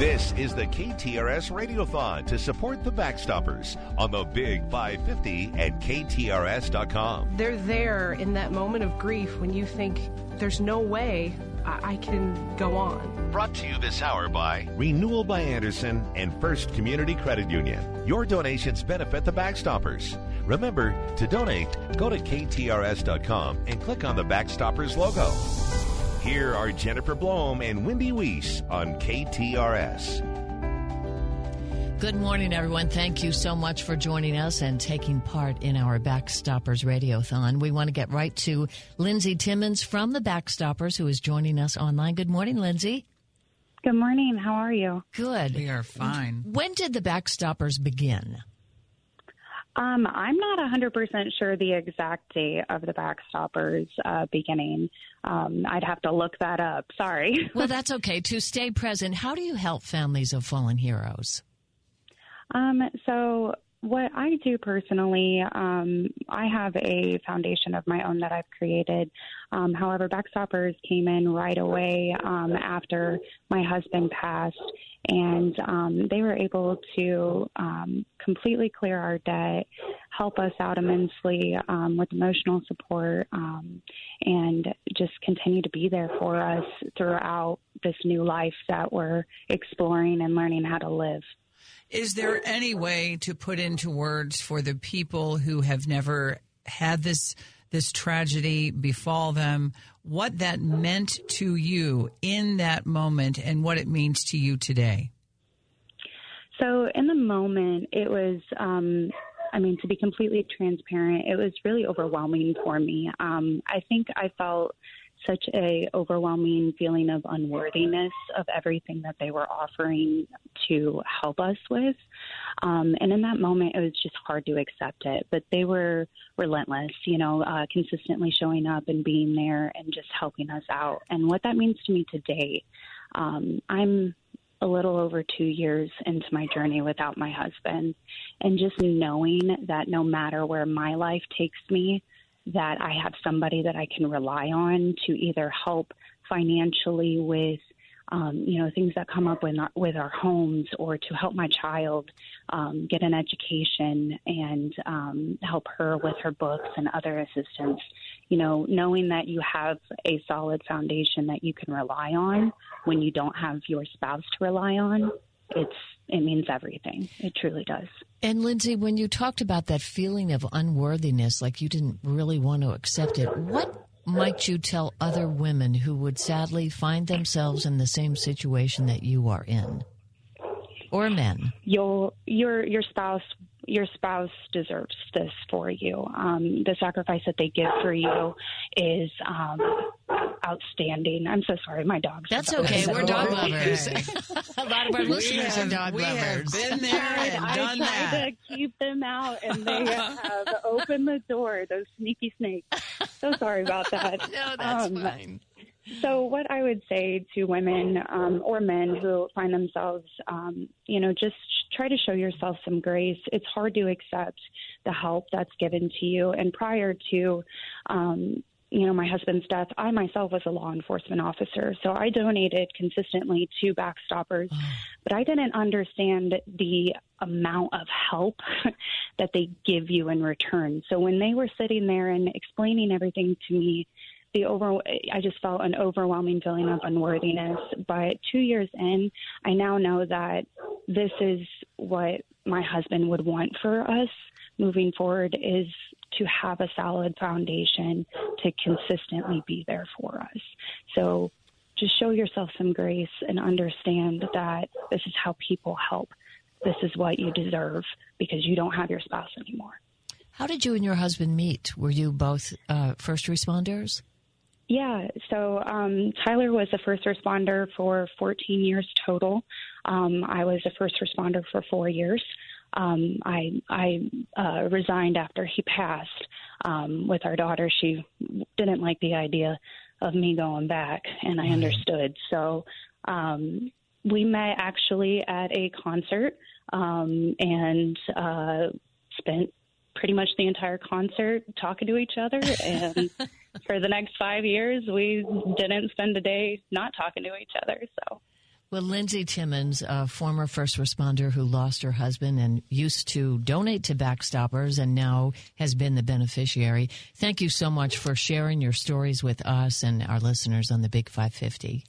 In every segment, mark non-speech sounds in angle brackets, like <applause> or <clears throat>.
This is the KTRS Radiothon to support the Backstoppers on the Big 550 and KTRS.com. They're there in that moment of grief when you think there's no way I, I can go on. Brought to you this hour by Renewal by Andersen and First Community Credit Union. Your donations benefit the Backstoppers. Remember, to donate, go to KTRS.com and click on the Backstoppers logo. Here are Jennifer Blome and Wendy Weiss on KTRS. Good morning, everyone. Thank you so much for joining us and taking part in our Backstoppers Radiothon. We want to get right to Lindsay Timmons from the Backstoppers, who is joining us online. Good morning, Lindsay. Good morning. How are you? Good. We are fine. When did the Backstoppers begin? Um, I'm not 100% sure the exact date of the Backstoppers uh, beginning. Um, I'd have to look that up. Sorry. <laughs> Well, that's okay. To stay present, how do you help families of fallen heroes? Um, so, what I do personally, um, I have a foundation of my own that I've created. Um, however, Backstoppers came in right away um, after my husband passed, and um, they were able to um, completely clear our debt, help us out immensely um, with emotional support, um, and just continue to be there for us throughout this new life that we're exploring and learning how to live. Is there any way to put into words for the people who have never had this this tragedy befall them what that meant to you in that moment and what it means to you today? So, in the moment, it was, um, I mean, to be completely transparent, it was really overwhelming for me. Um, I think I felt such a overwhelming feeling of unworthiness of everything that they were offering to help us with. Um, and in that moment, it was just hard to accept it. But they were relentless, you know, uh, consistently showing up and being there and just helping us out. And what that means to me today, um, I'm a little over two years into my journey without my husband. And just knowing that no matter where my life takes me, that I have somebody that I can rely on to either help financially with, um, you know, things that come up with our, with our homes, or to help my child um, get an education and um, help her with her books and other assistance. You know, knowing that you have a solid foundation that you can rely on when you don't have your spouse to rely on, it's it means everything. It truly does. And Lindsay, when you talked about that feeling of unworthiness, like you didn't really want to accept it, what might you tell other women who would sadly find themselves in the same situation that you are in? Or men? Your your your spouse your spouse deserves this for you. Um, the sacrifice that they give for you is um, outstanding. I'm so sorry, my dog's. That's okay. We're dog <laughs> lovers. <laughs> a lot of our listeners have, are dog we lovers. have been there <laughs> and I done tried that. to keep them out, and they have opened the door. Those sneaky snakes. So sorry about that. no, that's Um, fine. So, what I would say to women um, or men who find themselves, um, you know, just try to show yourself some grace. It's hard to accept the help that's given to you. And prior to, um, you know, my husband's death, I myself was a law enforcement officer. So I donated consistently to Backstoppers, but I didn't understand the amount of help <laughs> that they give you in return. So when they were sitting there and explaining everything to me, the over I just felt an overwhelming feeling of unworthiness. But two years in, I now know that this is what my husband would want for us moving forward is to have a solid foundation to consistently be there for us. So just show yourself some grace and understand that this is how people help. This is what you deserve because you don't have your spouse anymore. How did you and your husband meet? Were you both uh, first responders? Yeah, so um, Tyler was a first responder for 14 years total. Um, I was a first responder for four years. Um, I I uh, resigned after he passed um, with our daughter. She didn't like the idea of me going back, and I understood. So um, we met actually at a concert um, and uh, spent pretty much the entire concert talking to each other. <laughs> And for the next five years, we didn't spend a day not talking to each other. So Well, Lindsay Timmons, a former first responder who lost her husband and used to donate to Backstoppers and now has been the beneficiary. Thank you so much for sharing your stories with us and our listeners on the Big 550.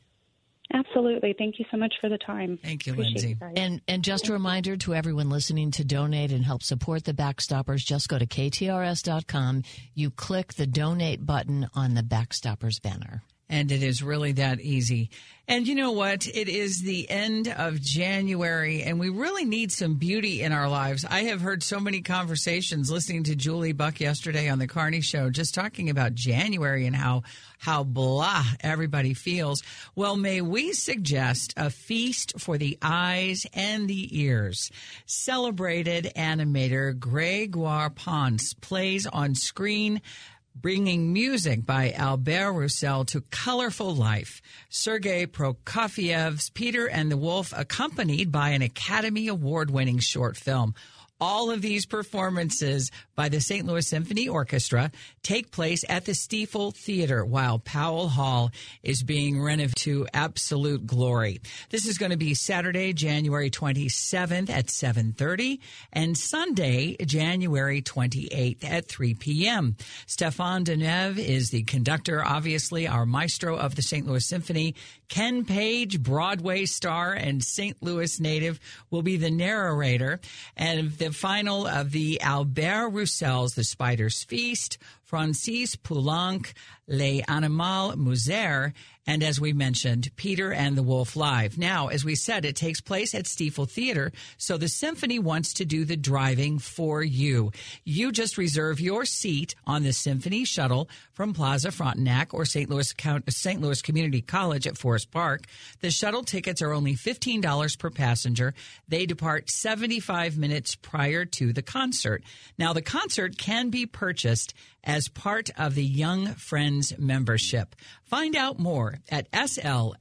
Absolutely. Thank you so much for the time. Thank you, Appreciate Lindsay. you. And and just a reminder to everyone listening to donate and help support the Backstoppers, just go to ktrs.com. You click the donate button on the Backstoppers banner. And it is really that easy. And you know what? It is the end of January, and we really need some beauty in our lives. I have heard so many conversations listening to Julie Buck yesterday on the Carney Show, just talking about January and how how blah everybody feels. Well, may we suggest a feast for the eyes and the ears? Celebrated animator Gregoire Ponce plays on screen bringing music by Albert Roussel to colorful life. Sergei Prokofiev's Peter and the Wolf, accompanied by an Academy Award winning short film. All of these performances by the St. Louis Symphony Orchestra take place at the Stifel Theater while Powell Hall is being renovated to absolute glory. This is going to be Saturday, January 27th at 7:30 and Sunday, January 28th at 3 p.m. Stéphane Denève is the conductor, obviously our maestro of the St. Louis Symphony. Ken Page, Broadway star and St. Louis native, will be the narrator. And the final of the Albert Roussel's The Spider's Feast, Francis Poulenc, Les Animaux modèles, and as we mentioned, Peter and the Wolf Live. Now, as we said, it takes place at Stifel Theater, so the symphony wants to do the driving for you. You just reserve your seat on the symphony shuttle from Plaza Frontenac or St. Louis, St. Louis Community College at Forest Park. The shuttle tickets are only $15 per passenger. They depart 75 minutes prior to the concert. Now, the concert can be purchased as part of the Young Friends membership. Find out more at slso.org.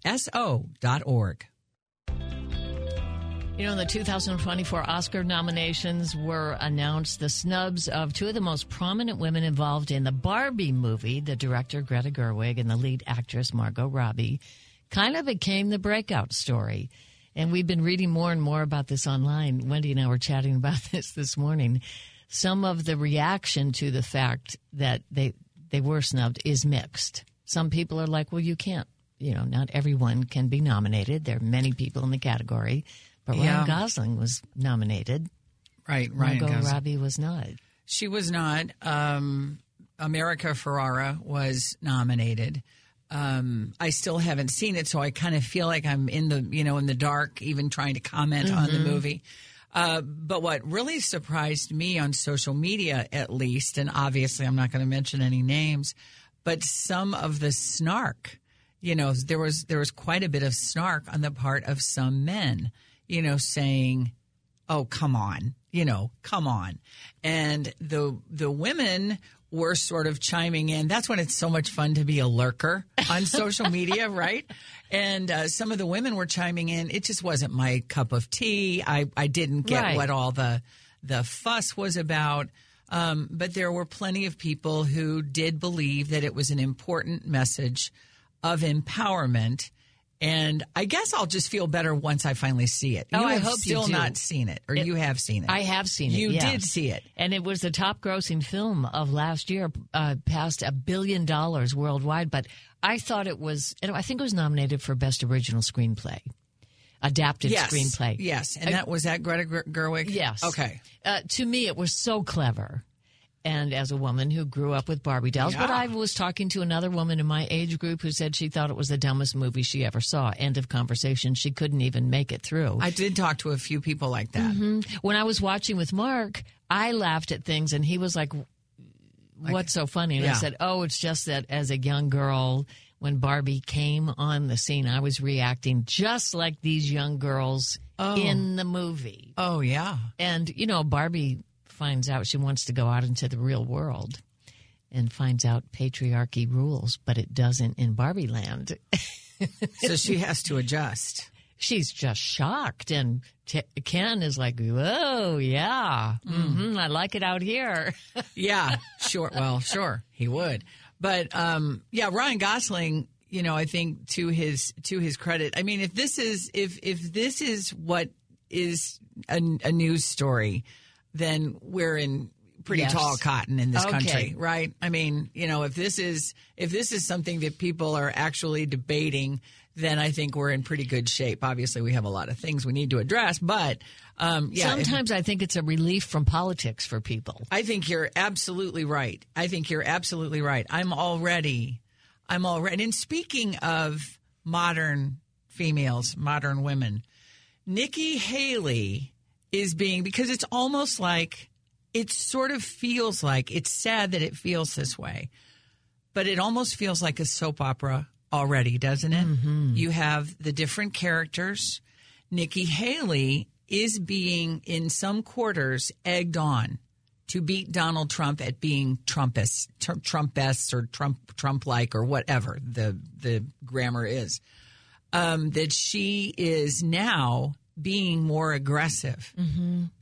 You know, the 2024 Oscar nominations were announced. The snubs of two of the most prominent women involved in the Barbie movie, the director Greta Gerwig and the lead actress Margot Robbie, kind of became the breakout story. And we've been reading more and more about this online. Wendy and I were chatting about <laughs> this this morning. Some of the reaction to the fact that they they were snubbed is mixed. Some people are like, "Well, you can't. You know, not everyone can be nominated. There are many people in the category." But Ryan Yeah. Gosling was nominated. Right, Ryan Margot Gosling. Robbie was not. She was not. Um, America Ferrera was nominated. Um, I still haven't seen it, so I kind of feel like I'm in the you know in the dark, even trying to comment on the movie. Uh, but what really surprised me on social media, at least, and obviously I'm not going to mention any names, but some of the snark. You know, there was there was quite a bit of snark on the part of some men. You know, saying, oh come on you know come on and the the women were sort of chiming in that's when it's so much fun to be a lurker on <laughs> social media right and uh, some of the women were chiming in it just wasn't my cup of tea i i didn't get Right. what all the the fuss was about um, but there were plenty of people who did believe that it was an important message of empowerment and I guess I'll just feel better once I finally see it. Oh, you I hope you still do. not seen it, or you have seen it. I have seen it. You yes. did see it. And it was the top grossing film of last year, uh, past a billion dollars worldwide. But I thought it was, I think it was nominated for Best Original Screenplay, adapted yes, screenplay. Yes, and that was that Greta Gerwig. Yes. Okay. Uh, to me, it was so clever. And as a woman who grew up with Barbie dolls, but I was talking to another woman in my age group who said she thought it was the dumbest movie she ever saw. End of conversation. She couldn't even make it through. I did talk to a few people like that. Mm-hmm. when I was watching with Mark, I laughed at things, and he was like, "What's so funny?" And I said, "Oh, it's just that as a young girl, when Barbie came on the scene, I was reacting just like these young girls in the movie." Oh yeah. And you know, Barbie finds out she wants to go out into the real world. And finds out patriarchy rules, but it doesn't in Barbie land. <laughs> So she has to adjust. she's just shocked. And T- Ken is like, whoa, yeah, hmm I like it out here. <laughs> Yeah, sure. Well, sure, he would. But um, yeah, Ryan Gosling, you know, I think to his to his credit, I mean, if this is if if this is what is a, a news story, then we're in pretty Yes. tall cotton in this Okay. country, right? I mean, you know, if this is if this is something that people are actually debating, then I think we're in pretty good shape. Obviously, we have a lot of things we need to address, but um, yeah, if- Sometimes I think it's a relief from politics for people. I think you're absolutely right. I think you're absolutely right. I'm already, I'm already. And speaking of modern females, modern women, Nikki Haley is being because it's almost like it sort of feels like it's sad that it feels this way, but it almost feels like a soap opera already, doesn't it? You have the different characters. Nikki Haley is being, in some quarters, egged on to beat Donald Trump at being Trumpist, tr- Trumpest or Trump Trump like or whatever the the grammar is. Um, that she is now being more aggressive,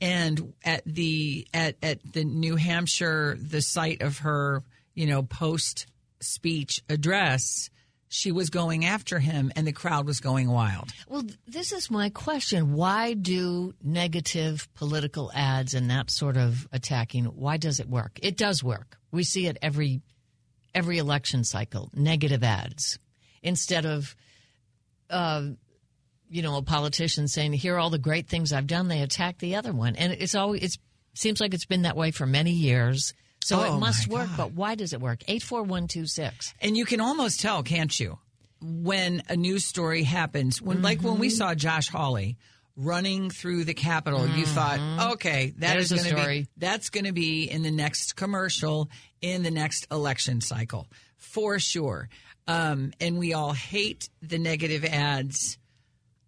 and at the at at the New Hampshire, the site of her you know post speech address, she was going after him, and the crowd was going wild. Well, this is my question. Why do negative political ads and that sort of attacking, why does it work? It does work. We see it every every election cycle, negative ads. Instead of uh, you know, a politician saying, "Here are all the great things I've done," they attack the other one. And it's always it seems like it's been that way for many years. So Oh, it must work, God. but why does it work? 84126. And you can almost tell, can't you, when a news story happens? When, like when Mm-hmm. we saw Josh Hawley running through the Capitol, you thought, okay, that There's is going to Mm-hmm. be that's going to be in the next commercial in the next election cycle for sure. Um, and we all hate the negative ads.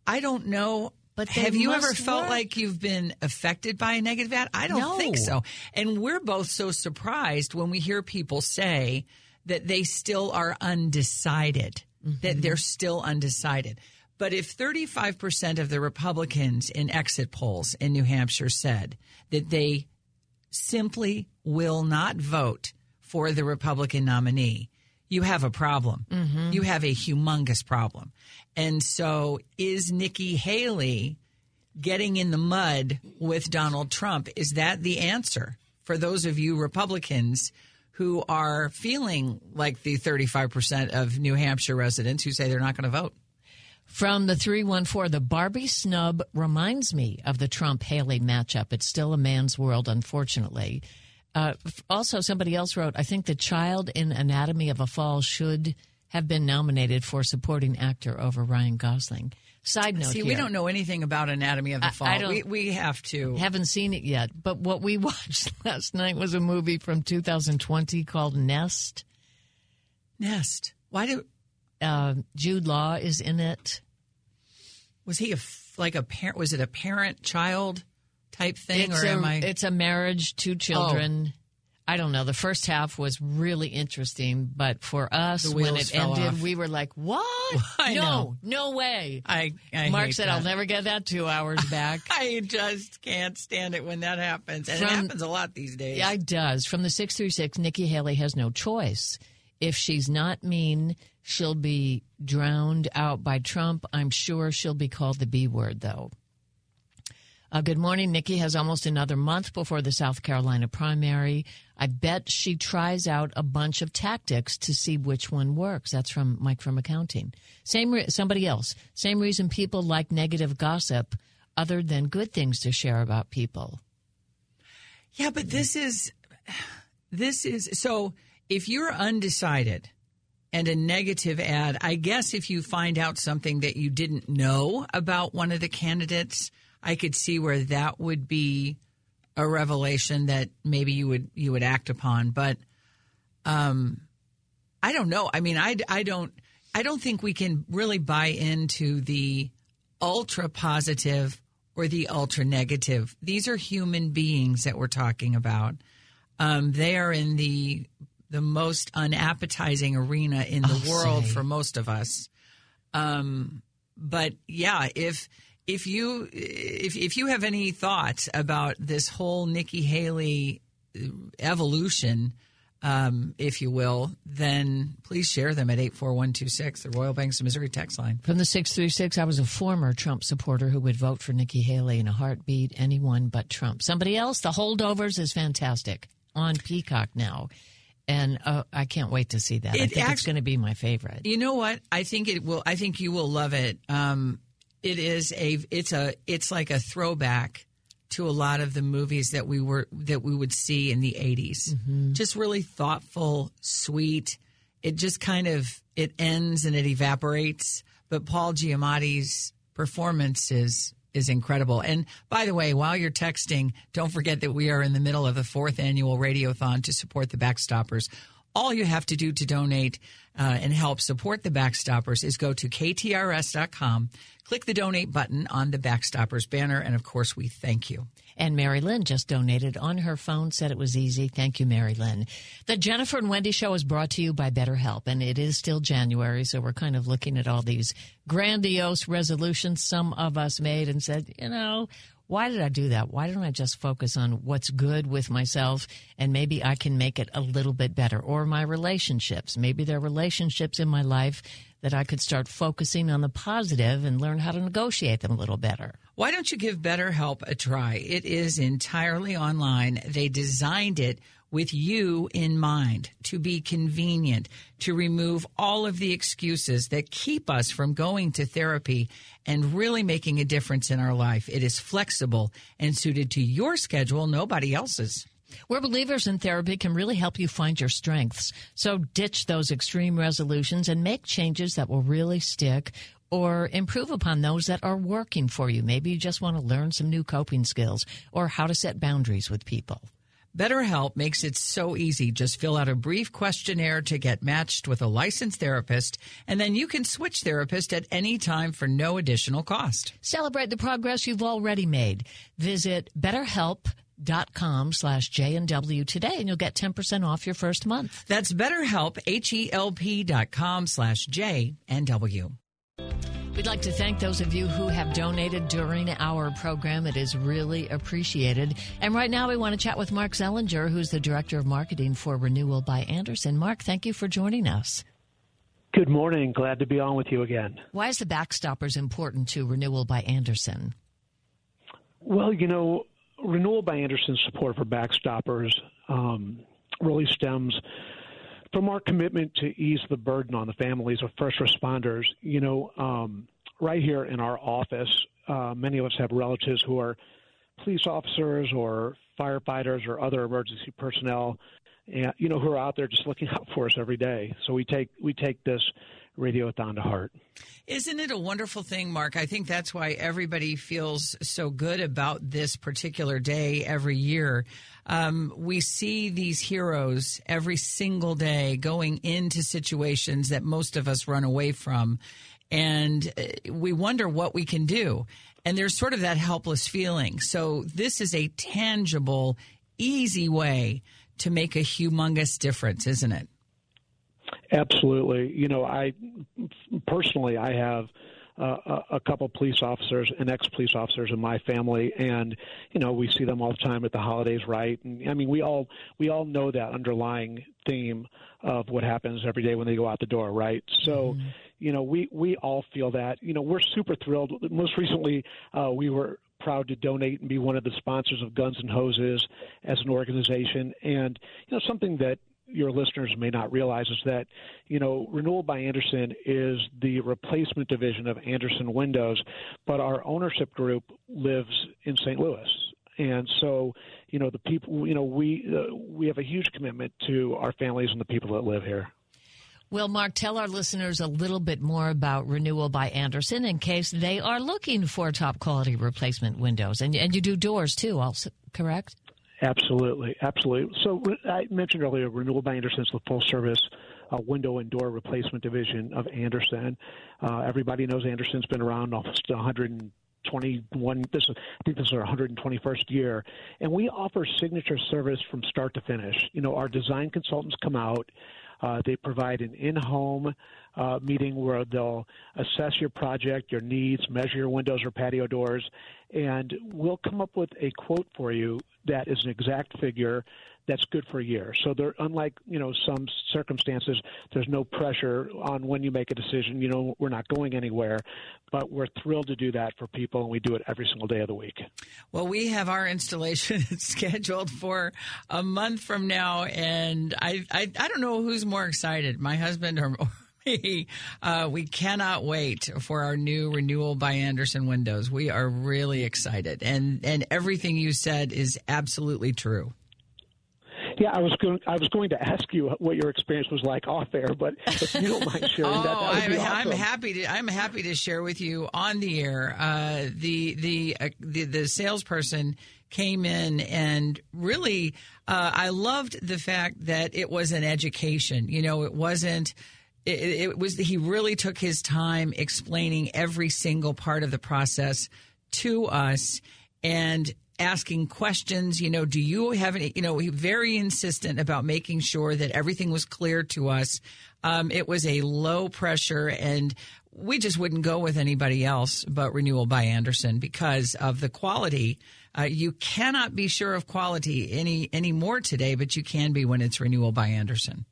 I don't know. But have you ever felt work. like you've been affected by a negative ad? I don't No. think so. And we're both so surprised when we hear people say that they still are undecided, that mm-hmm. they're still undecided. But if 35% of the Republicans in exit polls in New Hampshire said that they simply will not vote for the Republican nominee, you have a problem. Mm-hmm. You have a humongous problem. And so is Nikki Haley getting in the mud with Donald Trump? Is that the answer for those of you Republicans who are feeling like the 35% of New Hampshire residents who say they're not going to vote? From the 314, the Barbie snub reminds me of the Trump Haley matchup. It's still a man's world, unfortunately. Uh, also, somebody else wrote, I think the child in Anatomy of a Fall should have been nominated for supporting actor over Ryan Gosling. Side note See, here, we don't know anything about Anatomy of the I- Fall. I we, we have to. haven't seen it yet, but what we <laughs> watched last night was a movie from 2020 called Nest. Nest. Why do Uh, Jude Law is in it. was he a like a parent? Was it a parent child type thing, It's or a, am I? it's a marriage, two oh. children. I don't know. The first half was really interesting, but for us, when it ended, off. we were like, "What? <laughs> I no, know. no way." I, I Mark said, that. "I'll never get that two hours back." <laughs> I just can't stand it when that happens, and it happens a lot these days. Yeah, it does. From the 636, Nikki Haley has no choice. If she's not mean, she'll be drowned out by Trump. I'm sure she'll be called the B word, though. Uh, good morning. Nikki has almost another month before the South Carolina primary. I bet she tries out a bunch of tactics to see which one works. That's from Mike from accounting. Same re- somebody else. Same reason people like negative gossip, other than good things to share about people. Yeah, but this is this is so if you're undecided and a negative ad, I guess if you find out something that you didn't know about one of the candidates, I could see where that would be a revelation that maybe you would you would act upon, but um I don't know. I mean, I I don't I don't think we can really buy into the ultra positive or the ultra negative. These are human beings that we're talking about. Um, they are in the the most unappetizing arena in the Oh, world say. for most of us. Um, but yeah, if if you if if you have any thoughts about this whole Nikki Haley uh, evolution, um, if you will, then please share them at 84126, the Royal Banks of Missouri text line. From the 636, I was a former Trump supporter who would vote for Nikki Haley in a heartbeat, anyone but Trump. Somebody else, The Holdovers is fantastic on Peacock now. And uh, I can't wait to see that. It I think act- it's going to be my favorite. You know what? I think it will. I think you will love it. Um, it is a. It's a. It's like a throwback to a lot of the movies that we were that we would see in the 80s. Mm-hmm. Just really thoughtful, sweet. It just kind of it ends and it evaporates, but Paul Giamatti's performance is is incredible. And by the way, while you're texting, don't forget that we are in the middle of the fourth annual radiothon to support the Backstoppers. All you have to do to donate uh, and help support the Backstoppers is go to ktrs.com, click the donate button on the Backstoppers banner, and of course, we thank you. And Mary Lynn just donated on her phone, said it was easy. Thank you, Mary Lynn. The Jennifer and Wendy show is brought to you by BetterHelp, and it is still January, so we're kind of looking at all these grandiose resolutions some of us made and said, you know, why did I do that? Why don't I just focus on what's good with myself and maybe I can make it a little bit better? Or my relationships. Maybe there are relationships in my life that I could start focusing on the positive and learn how to negotiate them a little better. Why don't you give BetterHelp a try? It is entirely online. They designed it with you in mind, to be convenient, to remove all of the excuses that keep us from going to therapy and really making a difference in our life. It is flexible and suited to your schedule, nobody else's. We're believers in therapy can really help you find your strengths. So ditch those extreme resolutions and make changes that will really stick or improve upon those that are working for you. Maybe you just want to learn some new coping skills or how to set boundaries with people. BetterHelp makes it so easy. Just fill out a brief questionnaire to get matched with a licensed therapist, and then you can switch therapist at any time for no additional cost. Celebrate the progress you've already made. Visit betterhelp.com slash JNW today, and you'll get 10% off your first month. That's betterhelp, H-E-L-P dot com slash J-N-W. We'd like to thank those of you who have donated during our program. It is really appreciated. And right now, we want to chat with Mark Zellinger, who's the Director of Marketing for Renewal by Andersen. Mark, thank you for joining us. Good morning. Glad to be on with you again. Why is the Backstoppers important to Renewal by Andersen? Well, you know, Renewal by Andersen's support for Backstoppers um, really stems from our commitment to ease the burden on the families of first responders, you know, um, right here in our office, uh, many of us have relatives who are police officers or firefighters or other emergency personnel, and you know, who are out there just looking <laughs> out for us every day. So we take we take this radiothon to heart. Isn't it a wonderful thing, Mark? I think that's why everybody feels so good about this particular day every year. Um, we see these heroes every single day going into situations that most of us run away from, and uh, we wonder what we can do. And there's sort of that helpless feeling. So, this is a tangible, easy way to make a humongous difference, isn't it? Absolutely. You know, I personally, I have uh, a couple police officers and ex-police officers in my family, and you know we see them all the time at the holidays, right? And I mean, we all we all know that underlying theme of what happens every day when they go out the door, right? So, mm-hmm. you know, we we all feel that. You know, we're super thrilled. Most recently, uh, we were proud to donate and be one of the sponsors of Guns and Hoses as an organization, and you know something that your listeners may not realize is that, you know, Renewal by Andersen is the replacement division of Andersen Windows, but our ownership group lives in St. Louis. And so, you know, the people, you know, we uh, we have a huge commitment to our families and the people that live here. Well, Mark, tell our listeners a little bit more about Renewal by Andersen in case they are looking for top quality replacement windows. And, and you do doors too, also, correct? Absolutely, absolutely. So I mentioned earlier, Renewal by Andersen is the full service uh, window and door replacement division of Andersen. Uh, everybody knows Andersen's been around almost 121. This is, I think this is our 121st year, and we offer signature service from start to finish. You know, our design consultants come out. Uh, they provide an in-home uh, meeting where they'll assess your project, your needs, measure your windows or patio doors, and we'll come up with a quote for you that is an exact figure that's good for a year. So there, unlike you know some circumstances, there's no pressure on when you make a decision. You know, we're not going anywhere, but we're thrilled to do that for people, and we do it every single day of the week. Well, we have our installation <laughs> scheduled for a month from now, and I I, I don't know who's more excited, my husband or. <laughs> Me. Uh, we cannot wait for our new renewal by Andersen windows. We are really excited, and and everything you said is absolutely true. Yeah, I was going. I was going to ask you what your experience was like off air, but if you don't mind sharing <laughs> oh, that, that I'm, awesome. I'm, happy to. I'm happy to share with you on the air. Uh, the the, uh, the the salesperson came in and really, uh, I loved the fact that it was an education. You know, it wasn't. It, it was. He really took his time explaining every single part of the process to us and asking questions. You know, do you have any, you know, very insistent about making sure that everything was clear to us. Um, it was a low pressure and we just wouldn't go with anybody else but Renewal by Andersen because of the quality. Uh, you cannot be sure of quality any any more today, but you can be when it's Renewal by Andersen.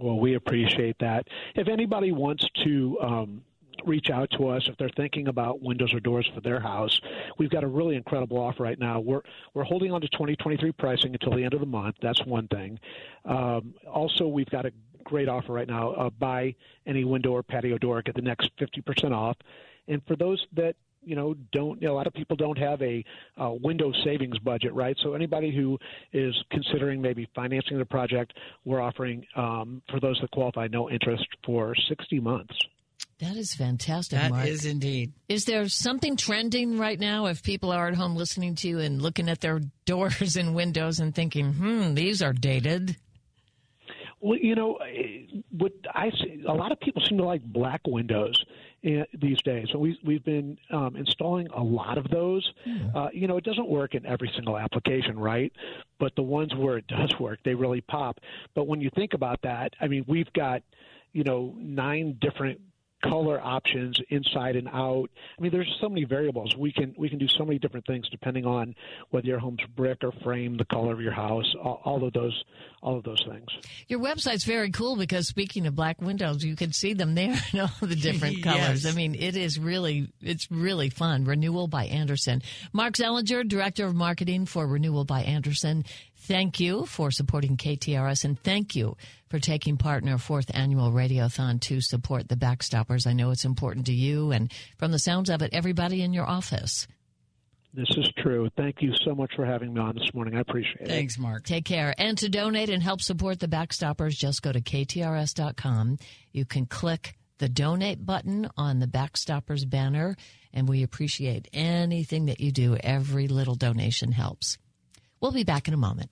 Well, we appreciate that. If anybody wants to um, reach out to us if they're thinking about windows or doors for their house. We've got a really incredible offer right now. We're we're holding on to 2023 pricing until the end of the month. That's one thing. Um, also, we've got a great offer right now. Uh, buy any window or patio door, get the next 50% off. And for those that you know don't you know, a lot of people don't have a uh, window savings budget right so anybody who is considering maybe financing the project we're offering um, for those that qualify no interest for 60 months that is fantastic. That Mark. is indeed. Is there something trending right now if people are at home listening to you and looking at their <laughs> doors and windows and thinking, hmm, these are dated? Well, you know, what I see, a lot of people seem to like black windows these days. So we, we've been um, installing a lot of those. Hmm. Uh, you know, it doesn't work in every single application, right? But the ones where it <laughs> does work, they really pop. But when you think about that, I mean, we've got, you know, nine different color options inside and out. I mean, there's so many variables. We can we can do so many different things depending on whether your home's brick or frame, the color of your house, all, all of those all of those things. Your website's very cool because speaking of black windows, you can see them there <laughs> in all the different <laughs> colors. yes. I mean, it is really it's really fun. Renewal by Andersen. Mark Zellinger, Director of Marketing for Renewal by Andersen. Thank you for supporting KTRS and thank you for taking part in our fourth annual Radiothon to support the Backstoppers. I know it's important to you and from the sounds of it, everybody in your office. This is true. Thank you so much for having me on this morning. I appreciate it. Thanks, Mark. Take care. And to donate and help support the Backstoppers, just go to ktrs.com. You can click the donate button on the Backstoppers banner, and we appreciate anything that you do. Every little donation helps. We'll be back in a moment.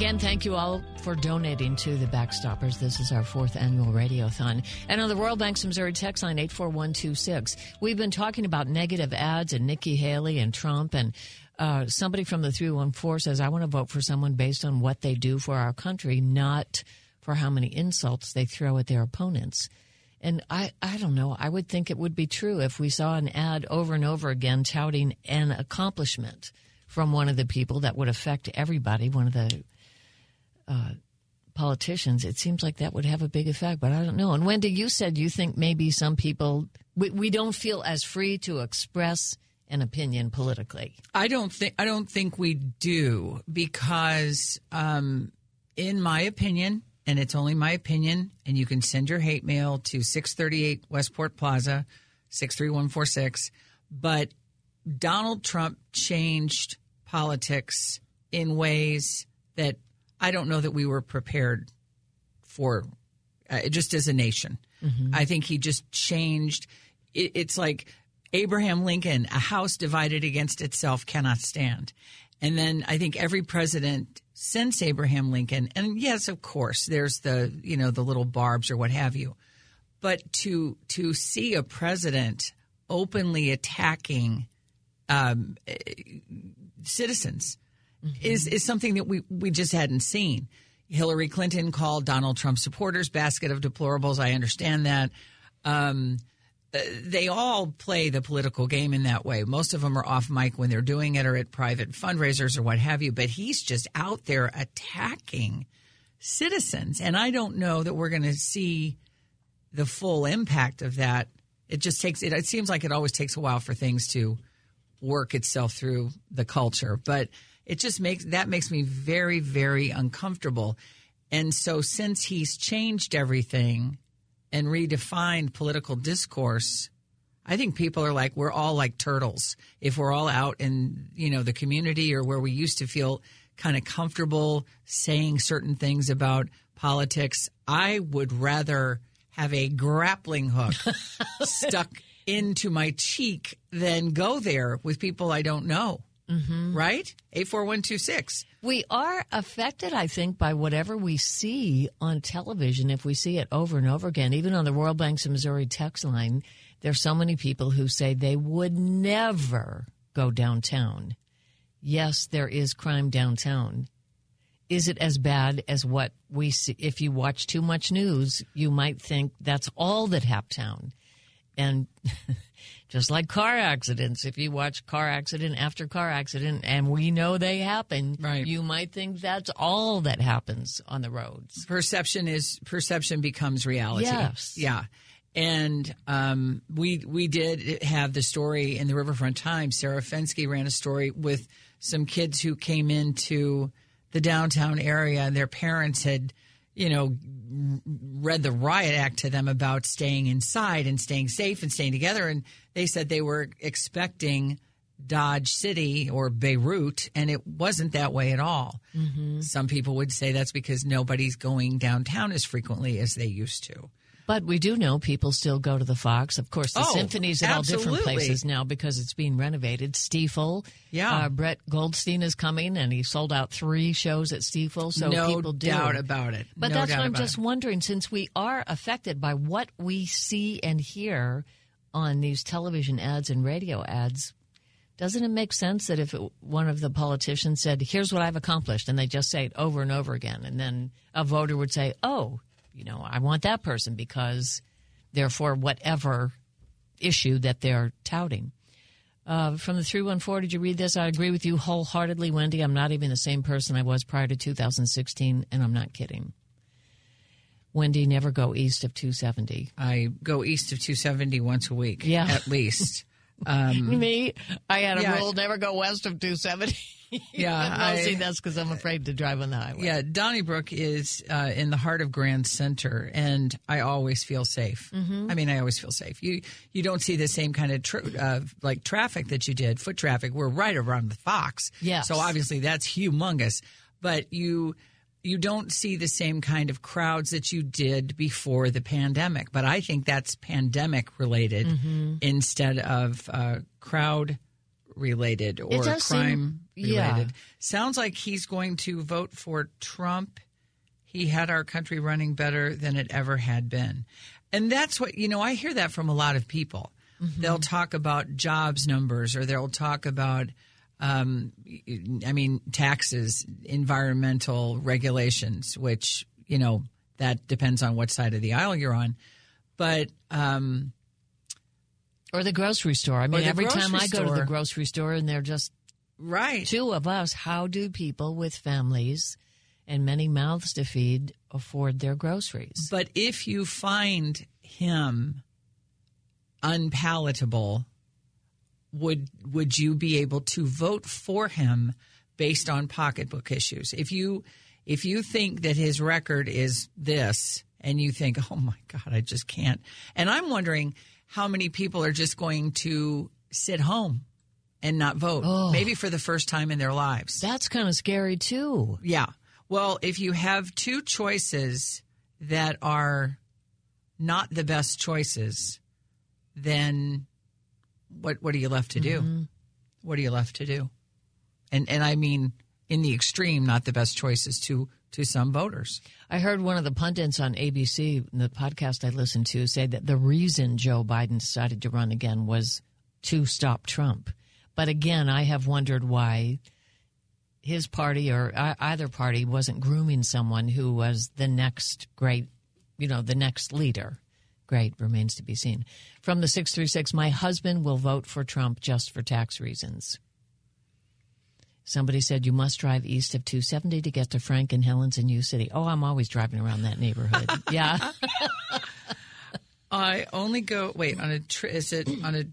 Again, thank you all for donating to the Backstoppers. This is our fourth annual radiothon. And on the Royal Banks of Missouri text line 84126, we've been talking about negative ads and Nikki Haley and Trump. And uh, somebody from the 314 says, I want to vote for someone based on what they do for our country, not for how many insults they throw at their opponents. And I, I don't know. I would think it would be true if we saw an ad over and over again touting an accomplishment from one of the people that would affect everybody, one of the uh, politicians, it seems like that would have a big effect. But I don't know. And Wendy, you said you think maybe some people we, we don't feel as free to express an opinion politically. I don't think I don't think we do because, um, in my opinion, and it's only my opinion, and you can send your hate mail to six thirty eight Westport Plaza, six three one four six. But Donald Trump changed politics in ways that I don't know that we were prepared for, uh, just as a nation. Mm-hmm. I think he just changed. It, it's like Abraham Lincoln, a house divided against itself cannot stand. And then I think every president since Abraham Lincoln, and yes, of course, there's the you know the little barbs or what have you, but to to see a president openly attacking um, citizens mm-hmm. is is something that we we just hadn't seen. Hillary Clinton called Donald Trump supporters basket of deplorables. I understand that. Um, they all play the political game in that way. Most of them are off mic when they're doing it or at private fundraisers or what have you. But he's just out there attacking citizens. And I don't know that we're going to see the full impact of that. It just takes, it, it seems like it always takes a while for things to work itself through the culture. But it just makes, that makes me very, very uncomfortable. And so since he's changed everything, and redefined political discourse, I think people are like we're all like turtles. If we're all out in you know the community or where we used to feel kind of comfortable saying certain things about politics, I would rather have a grappling hook <laughs> stuck into my cheek than go there with people I don't know. Mm-hmm. Right? 84126. We are affected, I think, by whatever we see on television. If we see it over and over again, even on the Royal Banks of Missouri text line, there's so many people who say they would never go downtown. Yes, there is crime downtown. Is it as bad as what we see? If you watch too much news, you might think that's all that Haptown. And <laughs> just like car accidents, if you watch car accident after car accident, and we know they happen, right. you might think that's all that happens on the roads. Perception is perception becomes reality. Yes. Yeah. And um, we we did have the story in the Riverfront Times. Sarah Fenske ran a story with some kids who came into the downtown area, and their parents had you know, read the riot act to them about staying inside and staying safe and staying together. And they said they were expecting Dodge City or Beirut, and it wasn't that way at all. Mm-hmm. Some people would say that's because nobody's going downtown as frequently as they used to. But we do know people still go to the Fox. Of course, the oh, symphony's at absolutely. all different places now because it's being renovated. Stifel, yeah. Uh, Brett Goldstein is coming, and he sold out three shows at Stifel. So no people do. doubt about it. But no that's what I'm just it. wondering. Since we are affected by what we see and hear on these television ads and radio ads, doesn't it make sense that if it, one of the politicians said, "Here's what I've accomplished," and they just say it over and over again, and then a voter would say, "Oh." You know, I want that person because therefore whatever issue that they're touting. Uh, from the 314, did you read this? I agree with you wholeheartedly, Wendy. I'm not even the same person I was prior to 2016, and I'm not kidding. Wendy, never go east of 270. I go east of 270 once a week, yeah. at least. <laughs> Um, Me, I had a yeah. rule never go west of 270. Yeah, <laughs> I, see, that's because I'm afraid to drive on the highway. Yeah, Donnybrook is uh, in the heart of Grand Center, and I always feel safe. Mm-hmm. I mean, I always feel safe. You you don't see the same kind of tra- uh, like traffic that you did, foot traffic. We're right around the Fox, yes. So obviously that's humongous, but you you don't see the same kind of crowds that you did before the pandemic. But I think that's pandemic related mm-hmm. instead of uh, crowd related or crime seem, yeah. related. Sounds like he's going to vote for Trump. He had our country running better than it ever had been. And that's what, you know, I hear that from a lot of people. Mm-hmm. They'll talk about jobs numbers or they'll talk about, um, I mean, taxes, environmental regulations, which, you know, that depends on what side of the aisle you're on. But, um, or the grocery store. I mean, every time I store. go to the grocery store and they're just right two of us, how do people with families and many mouths to feed afford their groceries? But if you find him unpalatable, would would you be able to vote for him based on pocketbook issues? If you if you think that his record is this and you think, "Oh my god, I just can't." And I'm wondering how many people are just going to sit home and not vote, oh, maybe for the first time in their lives. That's kind of scary too. Yeah. Well, if you have two choices that are not the best choices, then what what are you left to do? Mm-hmm. What are you left to do? And and I mean in the extreme, not the best choices to to some voters. I heard one of the pundits on ABC, the podcast I listened to, say that the reason Joe Biden decided to run again was to stop Trump. But again, I have wondered why his party or either party wasn't grooming someone who was the next great, you know, the next leader. Great, remains to be seen. From the 636, my husband will vote for Trump just for tax reasons. Somebody said you must drive east of 270 to get to Frank and Helen's in U City. Oh, I'm always driving around that neighborhood. <laughs> yeah. I only go. Wait on a trip. Is it on a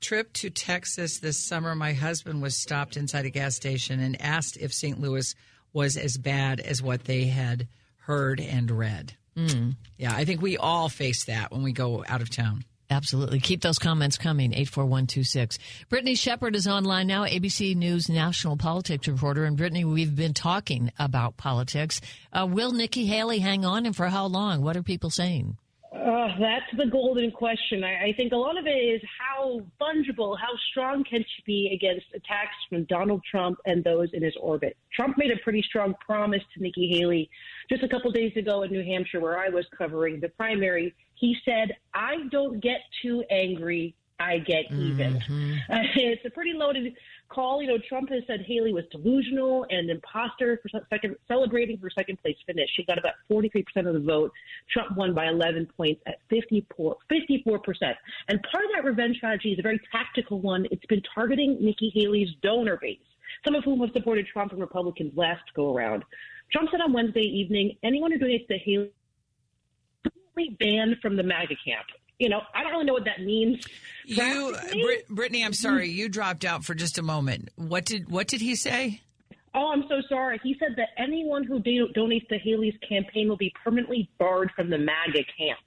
trip to Texas this summer? My husband was stopped inside a gas station and asked if St. Louis was as bad as what they had heard and read. Mm. Yeah, I think we all face that when we go out of town. Absolutely. Keep those comments coming. 84126. Brittany Shepherd is online now, ABC News national politics reporter. And Brittany, we've been talking about politics. Uh, will Nikki Haley hang on and for how long? What are people saying? Uh, that's the golden question. I, I think a lot of it is how fungible, how strong can she be against attacks from Donald Trump and those in his orbit. Trump made a pretty strong promise to Nikki Haley just a couple days ago in New Hampshire, where I was covering the primary. He said, I don't get too angry I get even. Mm-hmm. Uh, <laughs> it's a pretty loaded call. You know, Trump has said Haley was delusional and imposter for second, celebrating her second place finish. She got about 43% of the vote. Trump won by 11 points at 54, 54%. And part of that revenge strategy is a very tactical one. It's been targeting Nikki Haley's donor base, some of whom have supported Trump and Republicans last go around. Trump said on Wednesday evening, anyone who donates to Haley banned from the MAGA camp you know, I don't really know what that means. You, Brit- Brittany, I'm sorry, you dropped out for just a moment. What did what did he say? Oh, I'm so sorry. He said that anyone who do- donates to Haley's campaign will be permanently barred from the MAGA camp.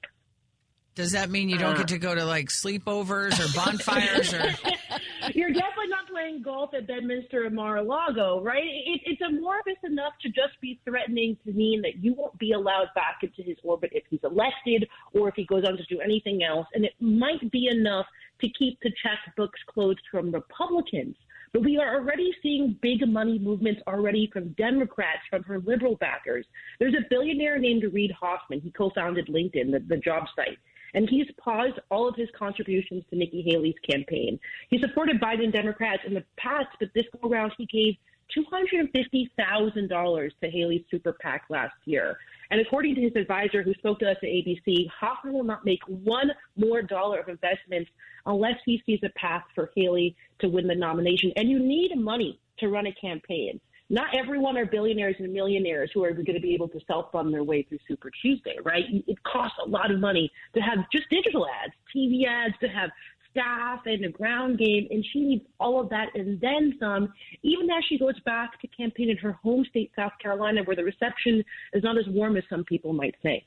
Does that mean you don't uh, get to go to like sleepovers or bonfires or? <laughs> You're definitely not playing golf at Bedminster or Mar-a-Lago, right? It, it's amorphous enough to just be threatening to mean that you won't be allowed back into his orbit if he's elected or if he goes on to do anything else. And it might be enough to keep the checkbooks closed from Republicans. But we are already seeing big money movements already from Democrats, from her liberal backers. There's a billionaire named Reid Hoffman. He co-founded LinkedIn, the, the job site and he's paused all of his contributions to Nikki Haley's campaign. He supported Biden Democrats in the past, but this go around he gave $250,000 to Haley's super PAC last year. And according to his advisor who spoke to us at ABC, Hoffman will not make one more dollar of investments unless he sees a path for Haley to win the nomination. And you need money to run a campaign not everyone are billionaires and millionaires who are going to be able to self fund their way through Super Tuesday, right? It costs a lot of money to have just digital ads, TV ads, to have staff and a ground game, and she needs all of that and then some, even as she goes back to campaign in her home state, South Carolina, where the reception is not as warm as some people might think.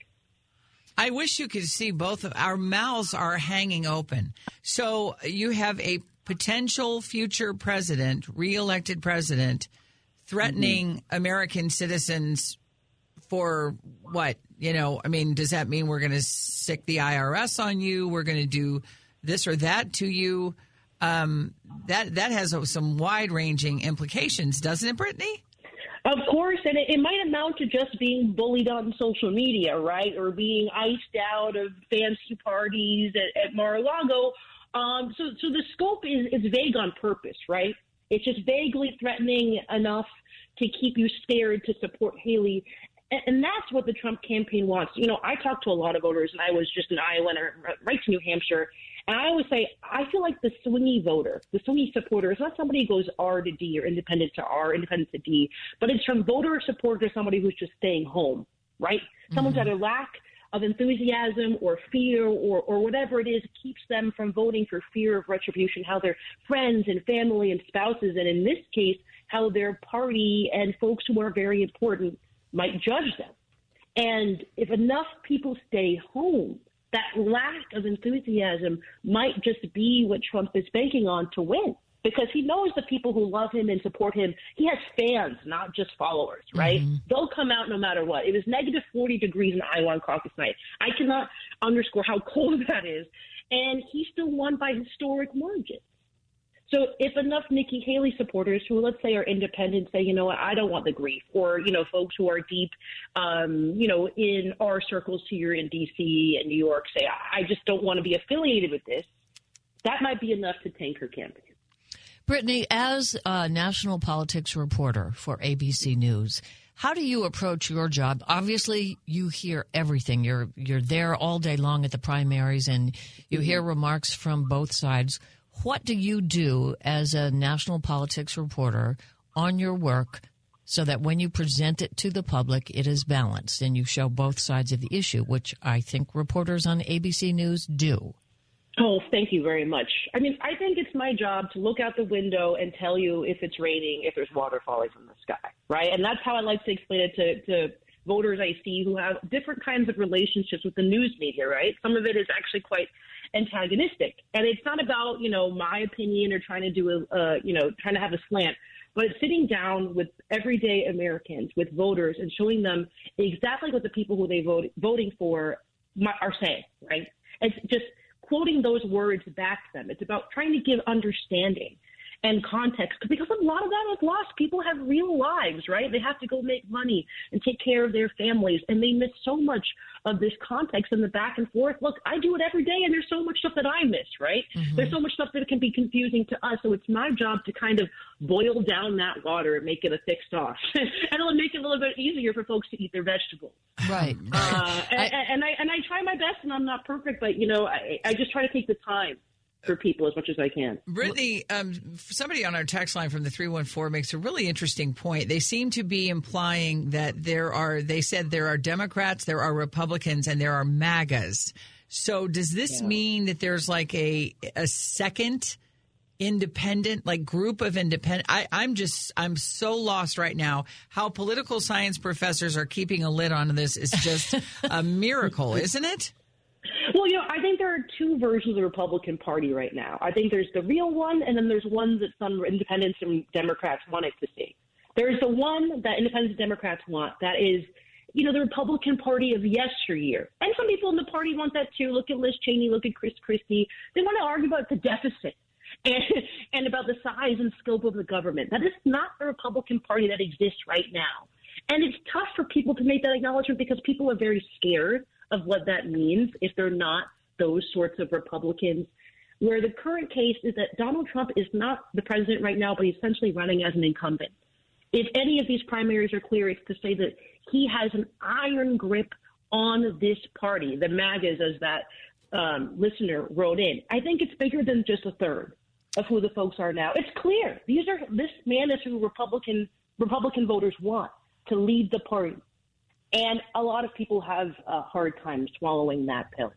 I wish you could see both of our mouths are hanging open. So you have a potential future president, reelected president threatening mm-hmm. American citizens for what? You know, I mean, does that mean we're going to stick the IRS on you? We're going to do this or that to you? Um, that that has some wide ranging implications, doesn't it, Brittany? Of course, and it, it, might amount to just being bullied on social media, right? Or being iced out of fancy parties at, at Mar-a-Lago. Um, so, so the scope is, is vague on purpose, right? It's just vaguely threatening enough to keep you scared to support Haley. And that's what the Trump campaign wants. You know, I talked to a lot of voters, and I was just in Iowa and right to New Hampshire. And I always say, I feel like the swingy voter, the swingy supporter, is not somebody who goes R to D or independent to R, independent to D, but it's from voter supporter to somebody who's just staying home, right? Mm-hmm. Someone's either lack of enthusiasm or fear or, or whatever it is keeps them from voting for fear of retribution, how their friends and family and spouses, and in this case, how their party and folks who are very important might judge them. And if enough people stay home, that lack of enthusiasm might just be what Trump is banking on to win because he knows the people who love him and support him. He has fans, not just followers, right? Mm-hmm. They'll come out no matter what. It was negative 40 degrees in Iowa on caucus night. I cannot underscore how <laughs> cold that is. And he still won by historic margins. So if enough Nikki Haley supporters who let's say are independent say, you know what, I don't want the grief, or, you know, folks who are deep, um, you know, in our circles here in DC and New York say, I just don't want to be affiliated with this, that might be enough to tank her campaign. Brittany, as a national politics reporter for ABC News, How do you approach your job? Obviously, you hear everything. You're you're there all day long at the primaries, and you hear mm-hmm. remarks from both sides. What do you do as a national politics reporter on your work so that when you present it to the public, it is balanced and you show both sides of the issue, which I think reporters on ABC News do? Oh, thank you very much. I mean, I think it's my job to look out the window and tell you if it's raining, if there's water falling from the sky, right? And that's how I like to explain it to, to voters I see who have different kinds of relationships with the news media, right? Some of it is actually quite antagonistic, and it's not about you know my opinion or trying to do a uh, you know trying to have a slant, but sitting down with everyday Americans, with voters, and showing them exactly what the people who they vote voting for are saying, right? It's just quoting those words back to them. It's about trying to give understanding and context because a lot of that is lost. People have real lives, right? They have to go make money and take care of their families, and they miss so much of this context and the back and forth. Look, I do it every day, and there's so much stuff that I miss, right? Mm-hmm. There's so much stuff that can be confusing to us. So it's my job to kind of boil down that water and make it a thick sauce, <laughs> and it'll make it a little bit easier for folks to eat their vegetables. Right. Uh, and, I, and I and I try my best, and I'm not perfect, but you know, I, I just try to take the time for people as much as I can. Brittany, um, somebody on our text line from the 314 makes a really interesting point. They seem to be implying that there are, they said there are Democrats, there are Republicans, and there are MAGAs. So does this yeah. mean that there's like a, a second independent, like group of independent? I, I'm just, I'm so lost right now. How political science professors are keeping a lid on this is just <laughs> a miracle, isn't it? Well, you know, I think there are two versions of the Republican Party right now. I think there's the real one, and then there's one that some independents and Democrats wanted to see. There's the one that independents and Democrats want that is, you know, the Republican Party of yesteryear. And some people in the party want that too. Look at Liz Cheney, look at Chris Christie. They want to argue about the deficit <laughs> and, and about the size and scope of the government. That is not the Republican Party that exists right now. And it's tough for people to make that acknowledgement because people are very scared of what that means if they're not those sorts of Republicans. Where the current case is that Donald Trump is not the president right now, but he's essentially running as an incumbent. If any of these primaries are clear, it's to say that he has an iron grip on this party, the MAGAs, as that um, listener wrote in. I think it's bigger than just a third of who the folks are now. It's clear these are this man is who Republican Republican voters want to lead the party. And a lot of people have a hard time swallowing that pill.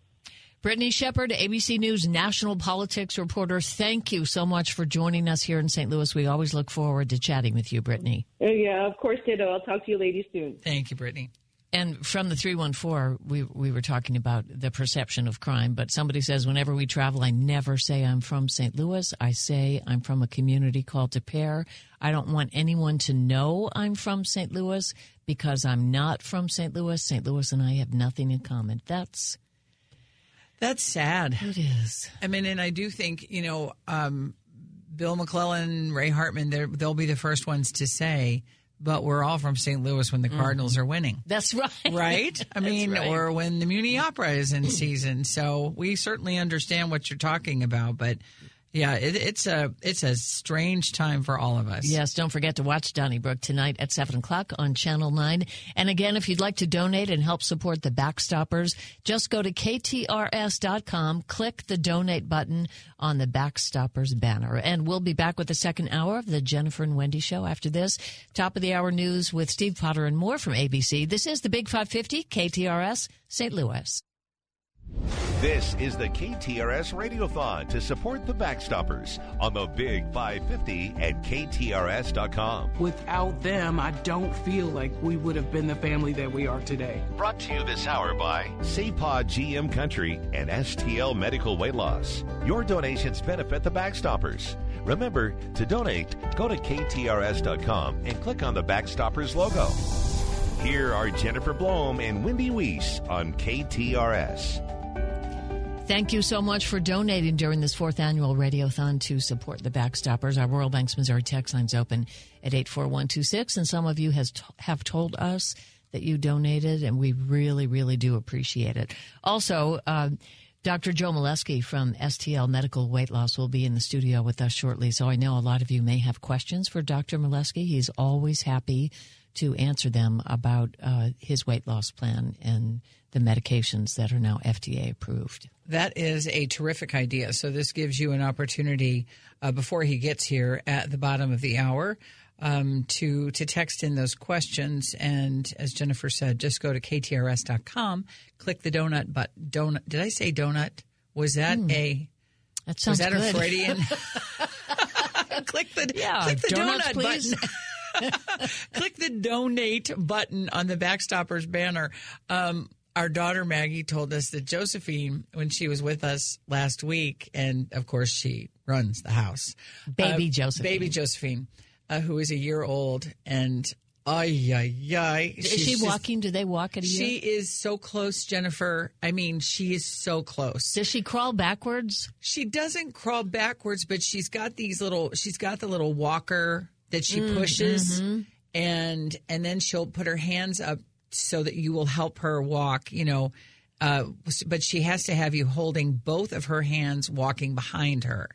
Brittany Shepherd, ABC News national politics reporter, thank you so much for joining us here in St. Louis. We always look forward to chatting with you, Brittany. Uh, yeah, of course, ditto. I'll talk to you ladies soon. Thank you, Brittany. And from the 314, we, we were talking about the perception of crime, but somebody says, whenever we travel, I never say I'm from St. Louis. I say I'm from a community called Des Peres. I don't want anyone to know I'm from St. Louis because I'm not from St. Louis. St. Louis and I have nothing in common. That's that's sad. It is. I mean, and I do think you know, um, Bill McClellan, Ray Hartman, they'll be the first ones to say but we're all from St. Louis when the mm-hmm. Cardinals mm-hmm. are winning. That's right. Right? <laughs> I mean, right. or when the Muni Opera is in season. So we certainly understand what you're talking about, but yeah, it, it's a it's a strange time for all of us. Yes, don't forget to watch Donnybrook tonight at seven o'clock on Channel Nine. And again, if you'd like to donate and help support the Backstoppers, just go to ktrs.com, click the donate button on the Backstoppers banner, and we'll be back with the second hour of the Jennifer and Wendy Show after this. Top of the hour news with Steve Potter and more from ABC. This is the Big Five Fifty KTRS St. Louis. This is the KTRS Radiothon to support the Backstoppers on the Big 550 at KTRS.com. Without them, I don't feel like we would have been the family that we are today. Brought to you this hour by Sapaugh GM Country and STL Medical Weight Loss. Your donations benefit the Backstoppers. Remember, to donate, go to KTRS.com and click on the Backstoppers logo. Here are Jennifer Blome and Wendy Weiss on KTRS. Thank you so much for donating during this fourth annual Radiothon to support the Backstoppers. Our Royal Banks Missouri text line's open at 84126, and some of you has have told us that you donated, and we really, really do appreciate it. Also, uh, Dr. Joe Molesky from STL Medical Weight Loss will be in the studio with us shortly. So I know a lot of you may have questions for Dr. Molesky. He's always happy to answer them about uh, his weight loss plan and the medications that are now FDA approved. That is a terrific idea. So this gives you an opportunity uh, before he gets here at the bottom of the hour um, to to text in those questions. And as Jennifer said, just go to ktrs.com, click the donut button. Donut. Did I say donut? Was that a That sounds was that good. a Freudian? <laughs> click the Yeah, click the donuts, donut please. button. <laughs> <laughs> click the donate button on the Backstoppers banner. Um, our daughter Maggie told us that Josephine, when she was with us last week, and of course she runs the house, Baby uh, Josephine. baby Josephine, uh, who is a year old, and ay ay ay, Is she walking? Do they walk at a year? She is so close, Jennifer. I mean, she is so close. Does she crawl backwards? She doesn't crawl backwards, but she's got these little. She's got the little walker that she pushes, and and then she'll put her hands up so that you will help her walk. You know, uh, but she has to have you holding both of her hands, walking behind her.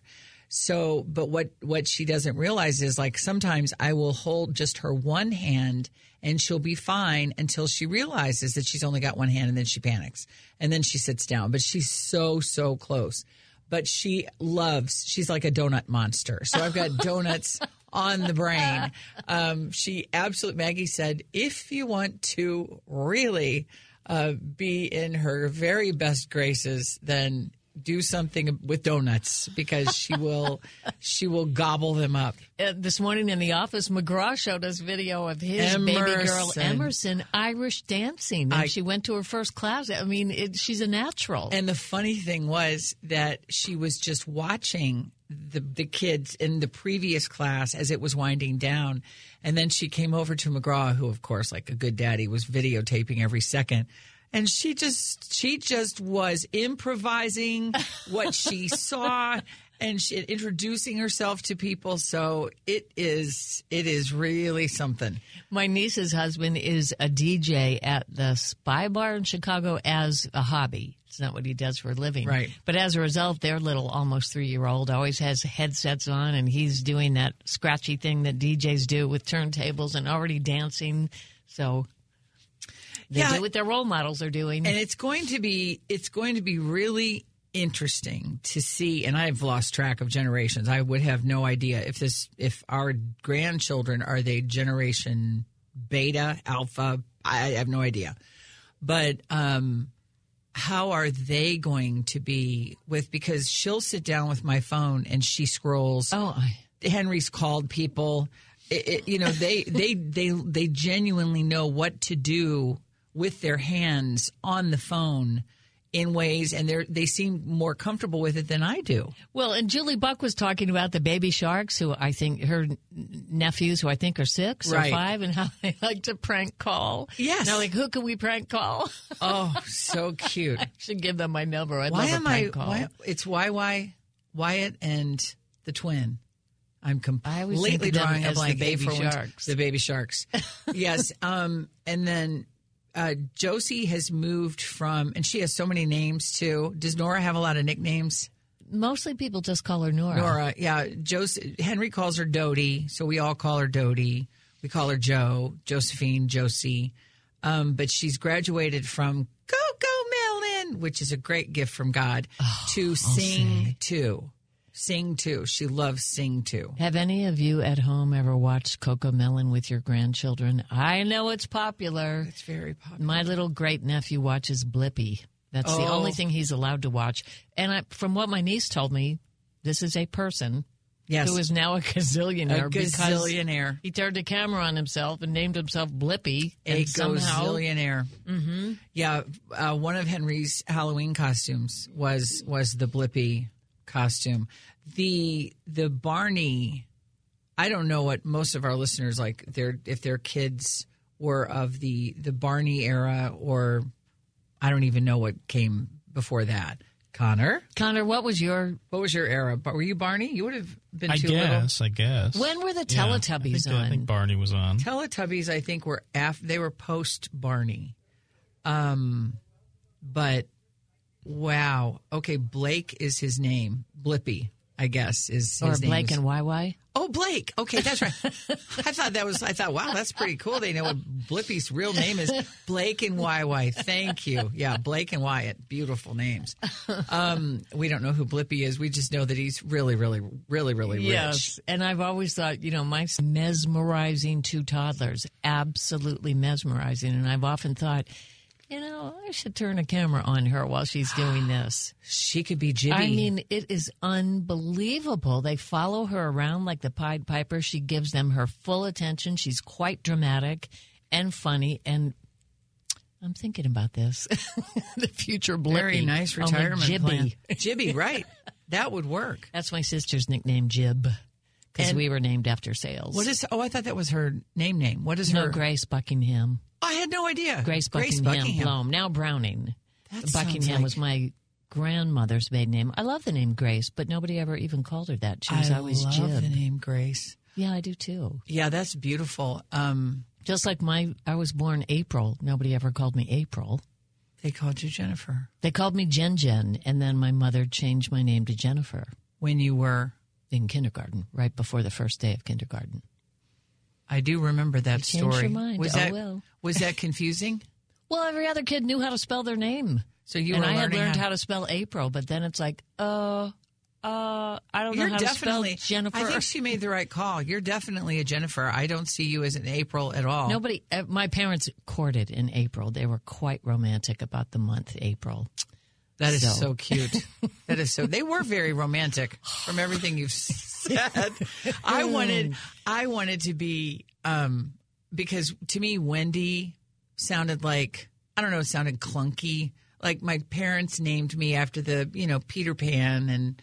So, but what what she doesn't realize is like sometimes I will hold just her one hand and she'll be fine until she realizes that she's only got one hand and then she panics and then she sits down. But she's so so close. But she loves. She's like a donut monster. So I've got <laughs> donuts on the brain. <laughs> Um, she absolutely. Maggie said, if you want to really uh, be in her very best graces, then do something with donuts because she will <laughs> she will gobble them up. Uh, this morning in the office, McGraw showed us video of his baby girl Emerson. Emerson Irish dancing. And I- she went to her first class. I mean, it, she's a natural. And the funny thing was that she was just watching the the kids in the previous class as it was winding down, and then she came over to McGraw, who of course, like a good daddy, was videotaping every second. And she just she just was improvising <laughs> what she saw and she, introducing herself to people. So it is it is really something. My niece's husband is a DJ at the Spy Bar in Chicago as a hobby. It's not what he does for a living. Right. But as a result, their little almost three year old always has headsets on and he's doing that scratchy thing that DJs do with turntables and already dancing. So they Yeah. do what their role models are doing. and it's going to be it's going to be really interesting to see and i've lost track of generations i would have no idea if this if our grandchildren are they generation beta alpha i have no idea but um how are they going to be with because she'll sit down with my phone and she scrolls oh, I, Henry's called people. It, it, you know, they <laughs> they they they genuinely know what to do with their hands on the phone in ways, and they they seem more comfortable with it than I do. Well, and Julie Buck was talking about the baby sharks, who I think her nephews, who I think are six Right. or five, and how <laughs> they like to prank call. Yes. Now, like, who can we prank call? <laughs> Oh, so cute. Should give them my number. I'd why am I? call. Why, it's YY, Wyatt, and the twin. I'm completely drawing a as the baby A for one- sharks. The baby sharks. <laughs> yes. Um, and then uh, Josie has moved from, and she has so many names too. Does Nora have a lot of nicknames? Mostly people just call her Nora. Nora, yeah. Josie, Henry calls her Dodie, so we all call her Dodie. We call her Joe, Josephine, Josie. Um, but she's graduated from Coco Melon, which is a great gift from God, to Sing To. Sing too. She loves Sing too. Have any of you at home ever watched CoComelon with your grandchildren? I know it's popular. It's very popular. My little great nephew watches Blippi. That's the Oh. only thing he's allowed to watch. And I, from what my niece told me, this is a person Yes. who is now a gazillionaire a gazillionaire. he turned a camera on himself and named himself Blippi. A gazillionaire. Mm-hmm. Yeah, uh, one of Henry's Halloween costumes was was the Blippi costume. The the Barney. I don't know what most of our listeners like. Their if their kids were of the the Barney era, or I don't even know what came before that. Connor, Connor, what was your? what was your era? Were you Barney? You would have been I too guess. I guess. When were the Yeah, Teletubbies I think, on? I think Barney was on. Teletubbies, I think, were af- they were post Barney. Um, but wow. Okay, Blake is his name. Blippi. I guess is Or his name Blake is- and YY. Oh, Blake. Okay, that's right. I thought that was. I thought, wow, that's pretty cool. They know what Blippi's real name is. Blake and YY. Thank you. Yeah, Blake and Wyatt. Beautiful names. Um, we don't know who Blippi is. We just know that he's really, really, really, really rich. Yes, and I've always thought, you know, my mesmerizing two toddlers, absolutely mesmerizing, and I've often thought, you know, I should turn a camera on her while she's doing <gasps> this. She could be Jibby. I mean, it is unbelievable. They follow her around like the Pied Piper. She gives them her full attention. She's quite dramatic and funny, and I'm thinking about this. <laughs> the future Blippi. very nice retirement Jibby. plan. <laughs> Jibby, right? That would work. That's my sister's nickname, Jib, because we were named after sales. What is? Oh, I thought that was her name. Name. What is no her? Grace Buckingham? I had no idea. Grace Buckingham, Blome. Now Browning. That Buckingham like- was my grandmother's maiden name. I love the name Grace, but nobody ever even called her that. She was. I always love Jib. the name Grace. Yeah, I do too. Yeah, that's beautiful. Um, Just like my, I was born April. Nobody ever called me April. they called you Jennifer They called me Jen Jen, and then my mother changed my name to Jennifer when you were. in kindergarten, right before the first day of kindergarten. I do remember that story. your mind. Was Oh, that well. was that confusing? <laughs> Well, every other kid knew how to spell their name. So you and I had learned how- how to spell April, but then it's like, uh, uh, I don't You're know how to spell Jennifer. I think she made the right call. You're definitely a Jennifer. I don't see you as an April at all. Nobody, uh, my parents courted in April. They were quite romantic about the month April. That is so, So. cute. <laughs> that is so. They were very romantic from everything you've <laughs> said. I wanted, I wanted to be, um, because to me, Wendy sounded like I don't know. It sounded clunky. Like my parents named me after the, you know, Peter Pan and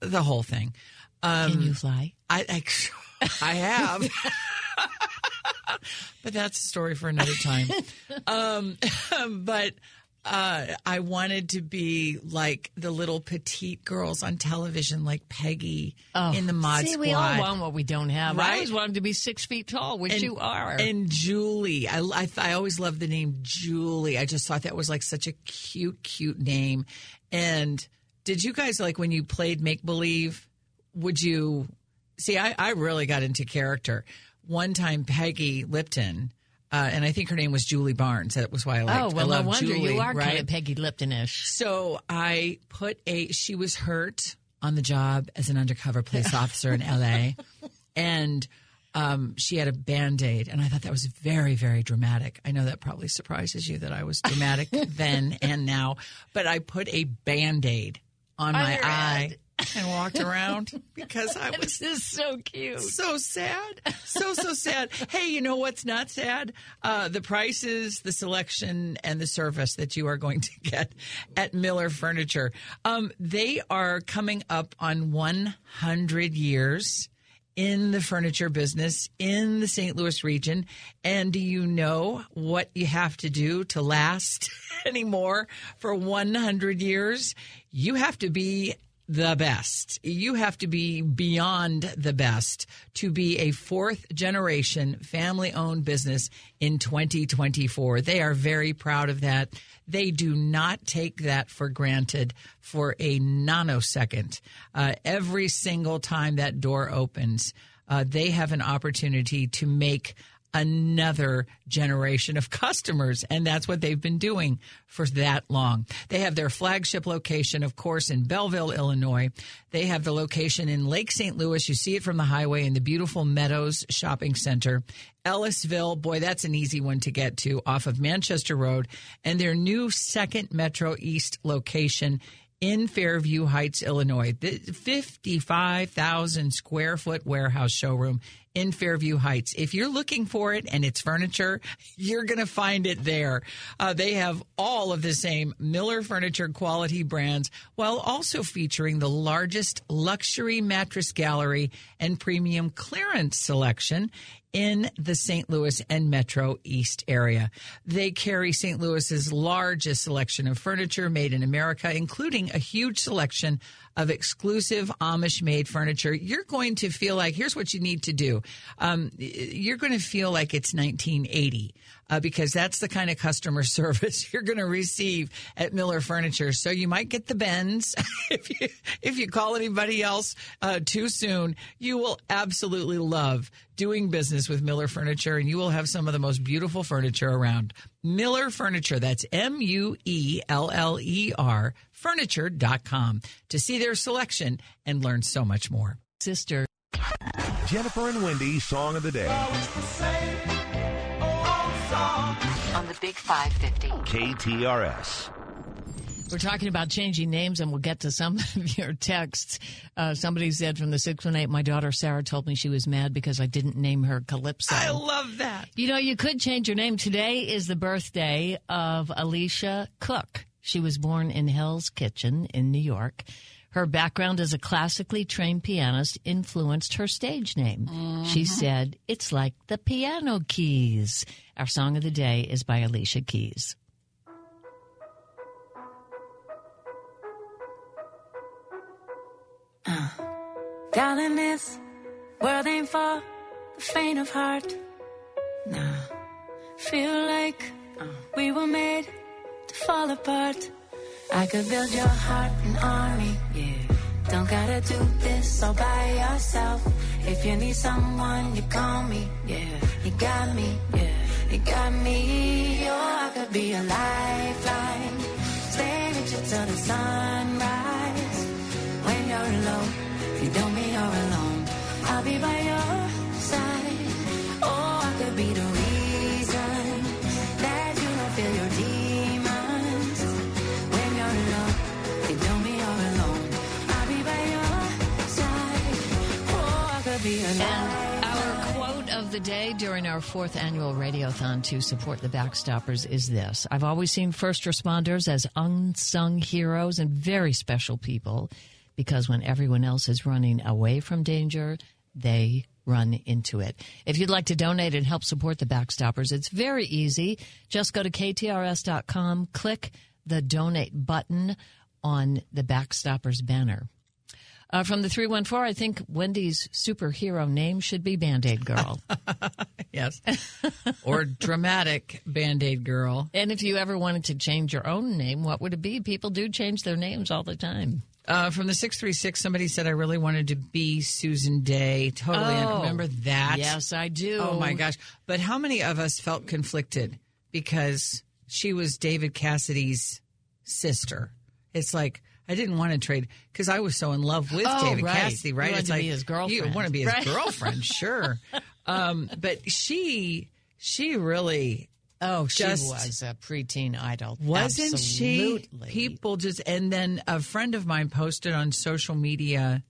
the whole thing. Um, Can you fly? I, I, <laughs> I have. but that's a story for another time. um, but uh, I wanted to be like the little petite girls on television, like Peggy in the Mod Oh, See, Squad. we all want what we don't have. I always wanted to be six feet tall, which and, you are. And Julie, I, I, I always loved the name Julie. I just thought that was like such a cute, cute name. And did you guys like when you played make believe? Would you see? I, I really got into character. One time, Peggy Lipton, uh, and I think her name was Julie Barnes. That was why I liked. oh well, I no wonder Julie, you are right? kind of Peggy Lipton-ish. So I put a. She was hurt on the job as an undercover police <laughs> officer in L.A. and um, she had a band aid, and I thought that was very, very dramatic. I know that probably surprises you that I was dramatic <laughs> then and now, but I put a band aid on On my eye. <laughs> and walked around <laughs> because I was This is so cute. so sad. So, so sad. <laughs> Hey, you know what's not sad? Uh, the prices, the selection, and the service that you are going to get at Mueller Furniture. Um, they are coming up on 100 years in the furniture business in the St. Louis region. And do you know what you have to do to last anymore for 100 years? You have to be the best. You have to be beyond the best to be a fourth generation family owned business in 2024. They are very proud of that. They do not take that for granted for a nanosecond. Uh, every single time that door opens, uh, they have an opportunity to make another generation of customers. And that's what they've been doing for that long. They have their flagship location, of course, in Belleville, Illinois. They have the location in Lake St. Louis. You see it from the highway in the beautiful Meadows Shopping Center. Ellisville, boy, that's an easy one to get to off of Manchester Road. And their new second Metro East location in Fairview Heights, Illinois. The 55,000 square foot warehouse showroom in Fairview Heights. If you're looking for it and it's furniture, <laughs> you're going to find it there. Uh, they have all of the same Mueller Furniture quality brands while also featuring the largest luxury mattress gallery and premium clearance selection in the St. Louis and Metro East area. They carry St. Louis's largest selection of furniture made in America, including a huge selection of exclusive Amish made furniture. You're going to feel like here's what you need to do. Um, you're going to feel like it's 1980 uh, because that's the kind of customer <laughs> service you're going to receive at Mueller Furniture. So you might get the bends <laughs> if you if you call anybody else uh, too soon. You will absolutely love doing business with Mueller Furniture, and you will have some of the most beautiful furniture around. Mueller Furniture. That's M U E L L E R furniture.com to see their selection and learn so much more. Sister. Jennifer and Wendy Song of the Day. On the Big 550. KTRS. We're talking about changing names, and we'll get to some <laughs> of your texts. Uh, somebody said from the 618, my daughter Sarah told me she was mad because I didn't name her Calypso. I love that. You know, you could change your name. Today is the birthday of Alicia Cook. She was born in Hell's Kitchen in New York. Her background as a classically trained pianist influenced her stage name. She mm-hmm. said, It's like the piano keys. Our song of the day is by Alicia Keys. Uh, darling, this world ain't for the faint of heart. Nah, feel like uh, we were made to fall apart. I could build your heart an army, yeah. Don't gotta do this all by yourself. If you need someone, you call me, yeah. You got me, yeah. You got me, oh, I could be a lifeline. Stay with you till the sunrise. When you're alone, you don't mean you're alone, I'll be by your side. Oh, I could be the the day during our fourth annual Radiothon to support the Backstoppers is this I've always seen first responders as unsung heroes and very special people because when everyone else is running away from danger, they run into it. If you'd like to donate and help support the Backstoppers, it's very easy. Just go to ktrs.com, click the donate button on the Backstoppers banner. Uh, from the 314, I think Wendy's superhero name should be Band Aid Girl. <laughs> Yes. or dramatic Band Aid girl. and if you ever wanted to change your own name, what would it be? People do change their names all the time. Uh, from the 636, somebody said, I really wanted to be Susan Dey. Totally. I Oh. remember that. Yes, I do. Oh my gosh. But how many of us felt conflicted because she was David Cassidy's sister? It's like, I didn't want to trade because I was so in love with Oh, David right. Cassidy, You right? wanted it's to like be his You want to be his Right. girlfriend, <laughs> sure. Um, but she, she really Oh, she Just- was a preteen idol. wasn't Absolutely. she? People just, and then a friend of mine posted on social media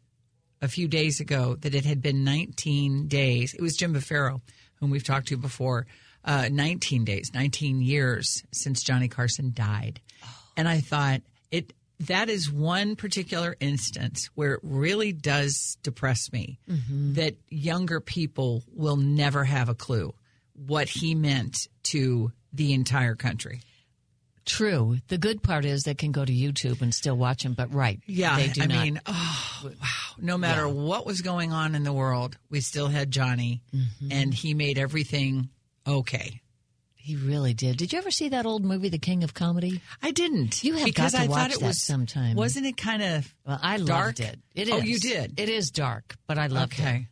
a few days ago that it had been 19 days. It was Jim Buffaro, whom we've talked to before. Uh, 19 days, 19 years since Johnny Carson died. And I thought it, that is one particular instance where it really does depress me that younger people will never have a clue what he meant to the entire country. True. The good part is they can go to YouTube and still watch him, but right. Yeah, They do I not. mean, oh, wow. No matter what was going on in the world, we still had Johnny, Mm-hmm. and he made everything okay. He really did. Did you ever see that old movie, The King of Comedy? I didn't. You have because got to I watch thought it that was sometime. Wasn't it kind of Well, I dark? loved it. It oh, is. Oh, you did. It is dark, but I loved okay. it. Okay.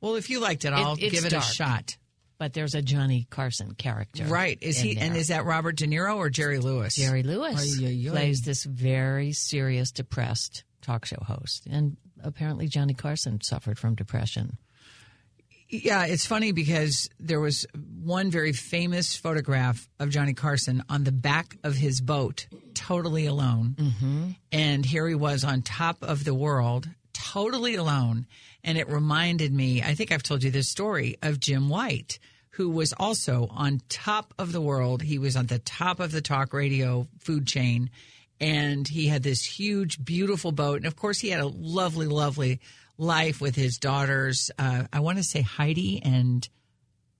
Well, if you liked it, I'll it's give it dark. a shot. But there's a Johnny Carson character. Right? Is he? And is that Robert De Niro or Jerry Lewis? Jerry Lewis Ay, ay, ay. plays this very serious, depressed talk show host. And apparently, Johnny Carson suffered from depression. Yeah, it's funny because there was one very famous photograph of Johnny Carson on the back of his boat, totally alone. Mm-hmm. And here he was on top of the world, totally alone. And it reminded me, I think I've told you this story, of Jim White, who was also on top of the world. He was on the top of the talk radio food chain. And he had this huge, beautiful boat. And of course, he had a lovely, lovely life with his daughters. Uh, I want to say Heidi and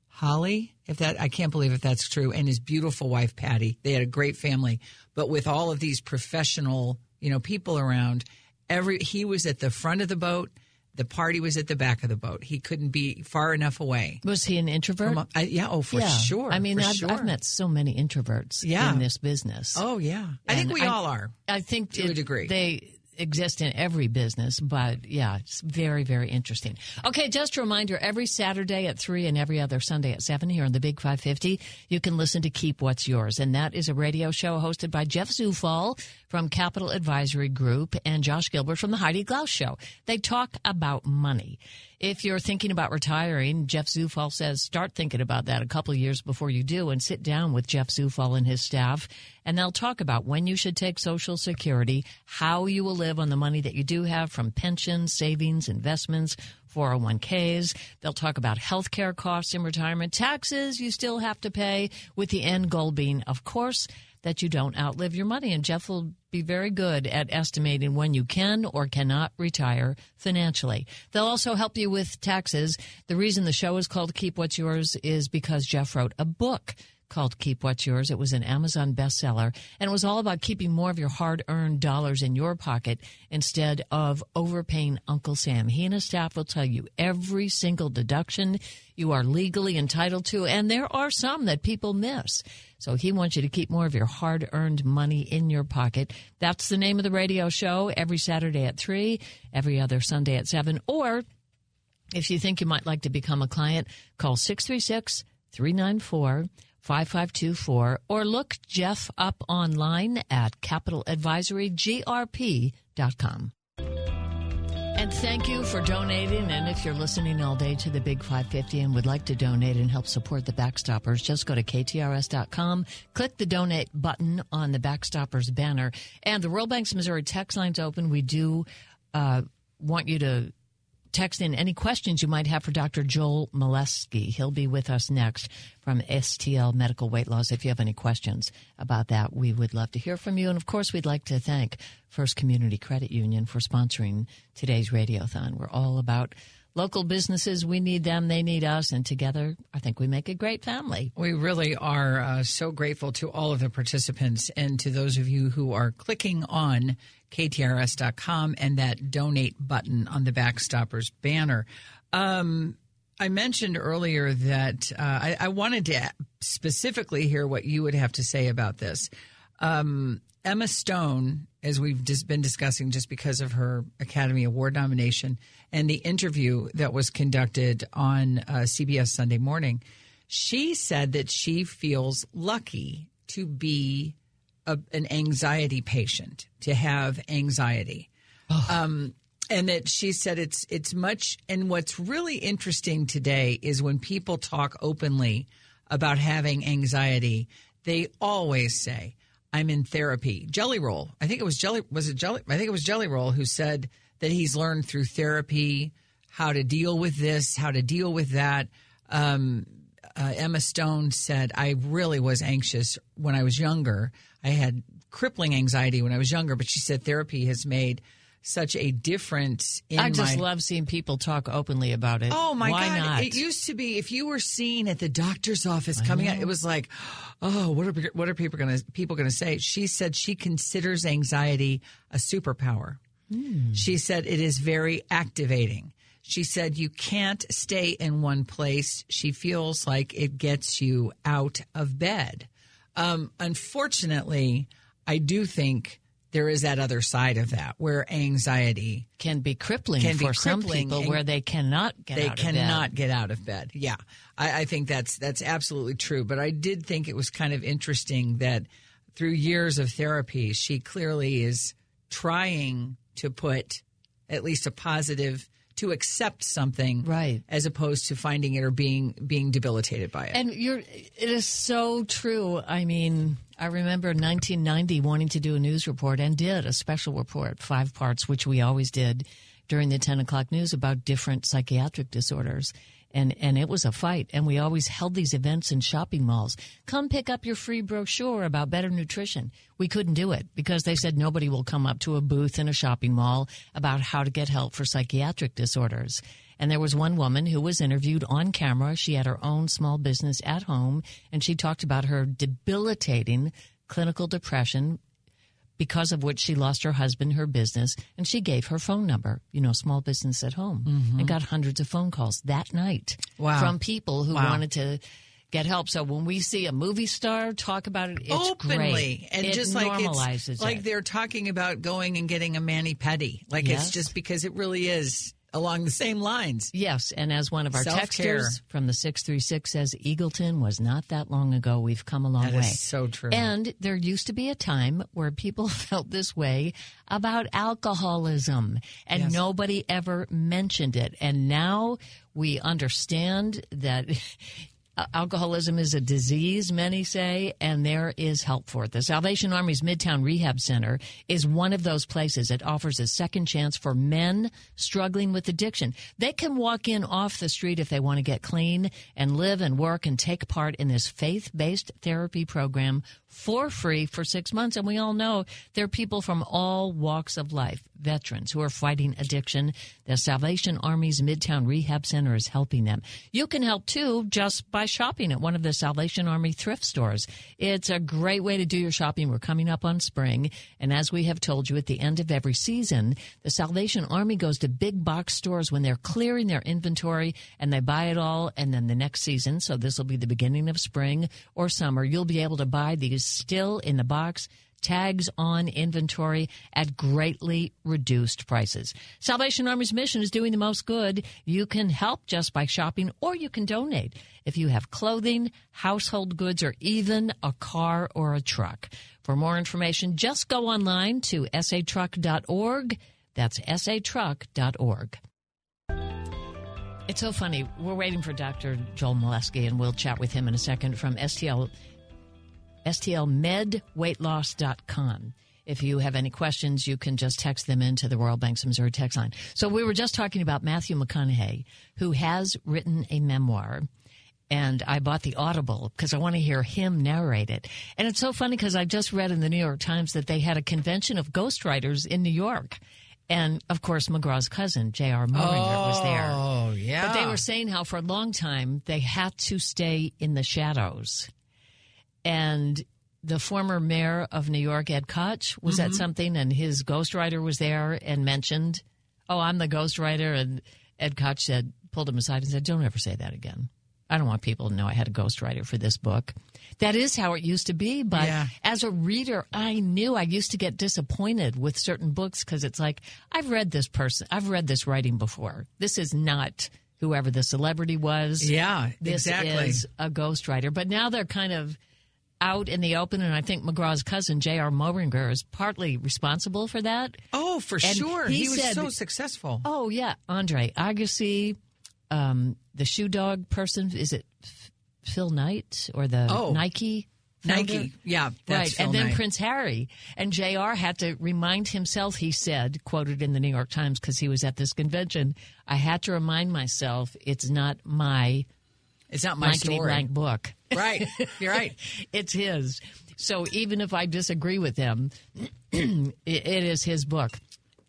Holly, if that, I can't believe if that's true, and his beautiful wife, Patty. They had a great family. But with all of these professional, you know, people around, Every he was at the front of the boat. The party was at the back of the boat. He couldn't be far enough away. Was he an introvert? From, yeah, oh, for yeah. sure. I mean, I've, sure. I've met so many introverts Yeah. in this business. Oh, yeah. I think we I- all are. I think To a degree. they exist in every business, but yeah, it's very, very interesting. Okay, just a reminder every Saturday at 3 and every other Sunday at 7 here on the Big 550, you can listen to Keep What's Yours. And that is a radio show hosted by Jeff Zufall from Capital Advisory Group and Josh Gilbert from the Heidi Glaus Show. They talk about money. If you're thinking about retiring, Jeff Zufall says start thinking about that a couple years before you do and sit down with Jeff Zufall and his staff and they'll talk about when you should take Social Security, how you will live on the money that you do have from pensions, savings, investments, 401ks. They'll talk about health care costs in retirement, taxes you still have to pay, with the end goal being, of course, that you don't outlive your money. And Jeff will be very good at estimating when you can or cannot retire financially. They'll also help you with taxes. The reason the show is called Keep What's Yours is because Jeff wrote a book called Keep What's Yours. It was an Amazon bestseller, and it was all about keeping more of your hard earned dollars in your pocket instead of overpaying Uncle Sam. He and his staff will tell you every single deduction you are legally entitled to, and there are some that people miss. So he wants you to keep more of your hard earned money in your pocket. That's the name of the radio show every Saturday at 3, every other Sunday at 7, or if you think you might like to become a client, call 636 394 5524 or look Jeff up online at capitaladvisorygrp.com. And thank you for donating. And if you're listening all day to the Big 550 and would like to donate and help support the Backstoppers, just go to ktrs.com, click the donate button on the Backstoppers banner. And the Royal Banks Missouri text line's open. We do uh, want you to text in any questions you might have for Dr. Joel Molesky. He'll be with us next from STL Medical Weight Loss. If you have any questions about that, we would love to hear from you. And of course, we'd like to thank First Community Credit Union for sponsoring today's radiothon. We're all about local businesses. We need them, they need us, and together, I think we make a great family. We really are uh, so grateful to all of the participants and to those of you who are clicking on ktrs.com and that donate button on the Backstoppers banner. Um, I mentioned earlier that uh, I, I wanted to specifically hear what you would have to say about this. Um, Emma Stone, as we've just been discussing, just because of her Academy Award nomination and the interview that was conducted on uh, CBS Sunday Morning, she said that she feels lucky to be a, an anxiety patient, to have anxiety. Um, and that she said it's it's much and what's really interesting today is when people talk openly about having anxiety they always say i'm in therapy. Jelly roll. I think it was jelly was it jelly i think it was jelly roll who said that he's learned through therapy how to deal with this how to deal with that. Um, uh, Emma Stone said, I really was anxious when I was younger. I had crippling anxiety when I was younger, but she said therapy has made such a difference in I just my love seeing people talk openly about it. Oh my Why god! Not? It used to be if you were seen at the doctor's office coming out, it was like, oh, what are what are people going to people going to say? She said she considers anxiety a superpower. She said it is very activating. She said you can't stay in one place. She feels like it gets you out of bed. Um, unfortunately, I do think there is that other side of that where anxiety can be crippling can be for some crippling people where they cannot get they out cannot of bed. get out of bed. Yeah, I, I think that's that's absolutely true. But I did think it was kind of interesting that through years of therapy, she clearly is trying to put at least a positive to accept something, right, as opposed to finding it or being being debilitated by it. And you're it is so true. I mean, I remember in 1990 wanting to do a news report and did a special report, five parts, which we always did during the 10 o'clock news about different psychiatric disorders. And, and it was a fight. And we always held these events in shopping malls. Come pick up your free brochure about better nutrition. We couldn't do it because they said nobody will come up to a booth in a shopping mall about how to get help for psychiatric disorders. And there was one woman who was interviewed on camera. She had her own small business at home and she talked about her debilitating clinical depression because of which she lost her husband, her business, and she gave her phone number, you know, small business at home, Mhm. and got hundreds of phone calls that night Wow. from people who Wow. wanted to get help. So when we see a movie star talk about it, it's openly great. and it just like normalizes it's like it. they're talking about going and getting a mani pedi. Like Yes. it's just because it really is along the same lines. Yes, and as one of our Self-care. texters from the 636 says, Eagleton was not that long ago. We've come a long That way. is so true. And there used to be a time where people <laughs> felt this way about alcoholism, and Yes. nobody ever mentioned it. And now we understand that. Uh, Alcoholism is a disease, many say, and there is help for it. The Salvation Army's Midtown Rehab Center is one of those places. It offers a second chance for men struggling with addiction. They can walk in off the street if they want to get clean and live and work and take part in this faith based therapy program for free for six months. And we all know there are people from all walks of life, veterans who are fighting addiction. The Salvation Army's Midtown Rehab Center is helping them. You can help too just by shopping at one of the Salvation Army thrift stores. It's a great way to do your shopping. We're coming up on spring. And as we have told you at the end of every season, the Salvation Army goes to big box stores when they're clearing their inventory and they buy it all. And then the next season, so this will be the beginning of spring or summer, you'll be able to buy these still in the box tags on inventory at greatly reduced prices. Salvation Army's mission is doing the most good. You can help just by shopping or you can donate if you have clothing, household goods, or even a car or a truck. For more information, just go online to satruck.org. That's satruck.org. It's so funny. We're waiting for Dr. Joel Molesky, and we'll chat with him in a second from STL stlmedweightloss.com. If you have any questions, you can just text them into the Royal Banks of Missouri text line. So we were just talking about Matthew McConaughey, who has written a memoir. And I bought the Audible because I want to hear him narrate it. And it's so funny because I just read in the New York Times that they had a convention of ghostwriters in New York. And of course, McGraw's cousin, J.R. Moehringer, was there. Oh, yeah. But they were saying how for a long time they had to stay in the shadows. And the former mayor of New York, Ed Koch, was at Mhm. something and his ghostwriter was there and mentioned, Oh, I'm the ghostwriter. And Ed Koch said, pulled him aside and said, Don't ever say that again. I don't want people to know I had a ghostwriter for this book. That is how it used to be. But Yeah. as a reader, I knew I used to get disappointed with certain books because it's like, I've read this person, I've read this writing before. This is not whoever the celebrity was. Yeah, This exactly. is a ghostwriter. But now they're kind of out in the open, and I think McGraw's cousin, J.R. Moehringer, is partly responsible for that. Oh, for And sure. he He, was said- so successful. Oh, yeah. Andre Agassi, um, the shoe dog person, is it F- Phil Knight or the Oh. Nike? founder? Nike. Yeah, that's right. Phil and then Knight. Prince Harry. And JR had to remind himself, he said, quoted in the New York Times because he was at this convention, I had to remind myself it's not my It's not my blankety story. blank book. Right. You're right. <laughs> it's his. So even if I disagree with him, <clears throat> it, it is his book.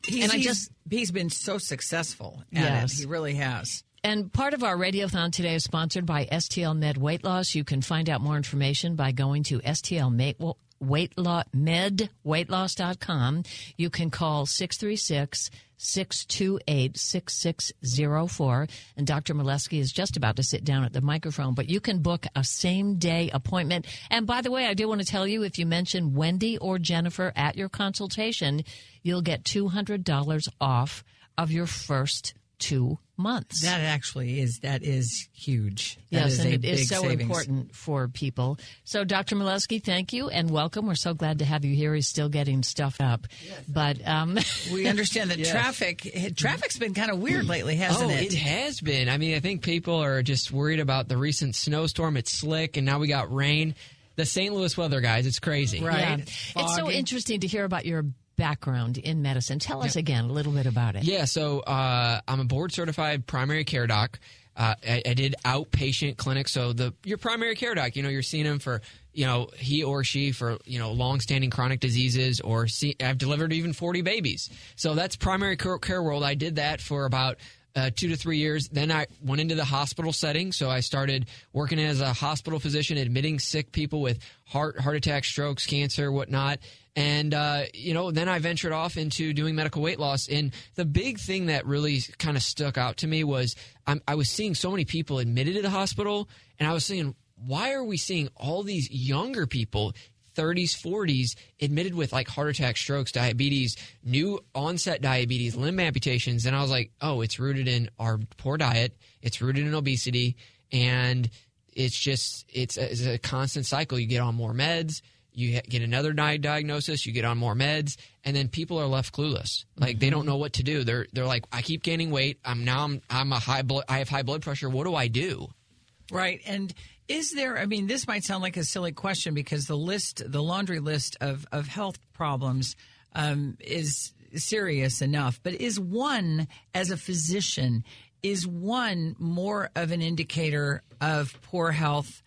He's, and I he's- just he's been so successful at Yes. it. He really has. And part of our radiothon today is sponsored by STL Med Weight Loss. You can find out more information by going to STL Med, weight lo- medweightloss.com. You can call 636 628 6604. And Dr. Molesky is just about to sit down at the microphone, but you can book a same day appointment. And by the way, I do want to tell you if you mention Wendy or Jennifer at your consultation, you'll get $200 off of your first two months. That actually is that is huge. That Yes, is and a it is big so savings. important for people. So, Dr. Molesky, thank you and welcome. We're so glad to have you here. He's still getting stuff up, but um, <laughs> We understand that Yes. traffic traffic's been kind of weird lately, hasn't oh, it? it has been. I mean, I think people are just worried about the recent snowstorm. It's slick, and now we got rain. The St. Louis weather, guys, it's crazy. yeah. it's so interesting to hear about your background in medicine. Tell us again a little bit about it. Yeah, so uh, I'm a board certified primary care doc. Uh, I, I did outpatient clinic, so the your primary care doc, you know, you're seeing him for you know he or she for you know long-standing chronic diseases, or see, I've delivered even 40 babies. So that's primary care world. I did that for about uh, two to three years. Then I went into the hospital setting. So I started working as a hospital physician, admitting sick people with heart heart attacks, strokes, cancer, whatnot. And, uh, you know, then I ventured off into doing medical weight loss. And the big thing that really kind of stuck out to me was I'm, I was seeing so many people admitted to the hospital, and I was saying, why are we seeing all these younger people 30s, 40s, admitted with like heart attack, strokes, diabetes, new onset diabetes, limb amputations. And I was like, oh, it's rooted in our poor diet, it's rooted in obesity, and it's just it's a, it's a constant cycle. You get on more meds, you get another di- diagnosis, you get on more meds, and then people are left clueless. Like mm-hmm. they don't know what to do. They're they're like, I keep gaining weight. I'm now I'm I'm a high blood. I have high blood pressure. What do I do? Right, and is there, I mean, this might sound like a silly question because the list, the laundry list of, of health problems um, is serious enough, but is one, as a physician, is one more of an indicator of poor health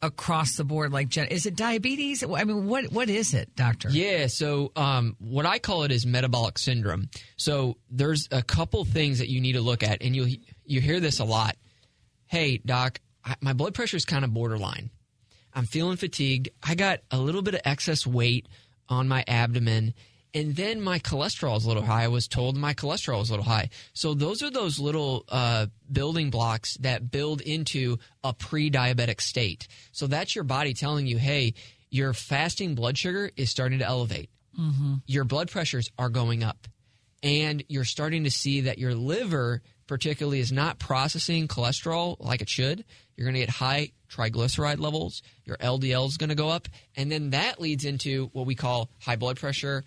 across the board? Like, is it diabetes? I mean, what what is it, doctor? Yeah, so um, what I call it is metabolic syndrome. So there's a couple things that you need to look at, and you you hear this a lot. Hey, doc, I, my blood pressure is kind of borderline. I'm feeling fatigued. I got a little bit of excess weight on my abdomen. And then my cholesterol is a little high. I was told my cholesterol is a little high. So those are those little uh, building blocks that build into a pre diabetic state. So that's your body telling you, hey, your fasting blood sugar is starting to elevate. Mm-hmm. Your blood pressures are going up. And you're starting to see that your liver, particularly, is not processing cholesterol like it should. You're going to get high triglyceride levels. Your LDL is going to go up. And then that leads into what we call high blood pressure,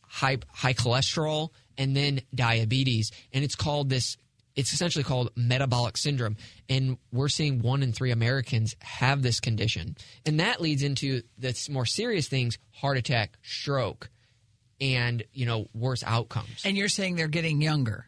high, high cholesterol, and then diabetes. And it's called this, it's essentially called metabolic syndrome. And we're seeing one in three Americans have this condition. And that leads into the more serious things heart attack, stroke, and, you know, worse outcomes. And you're saying they're getting younger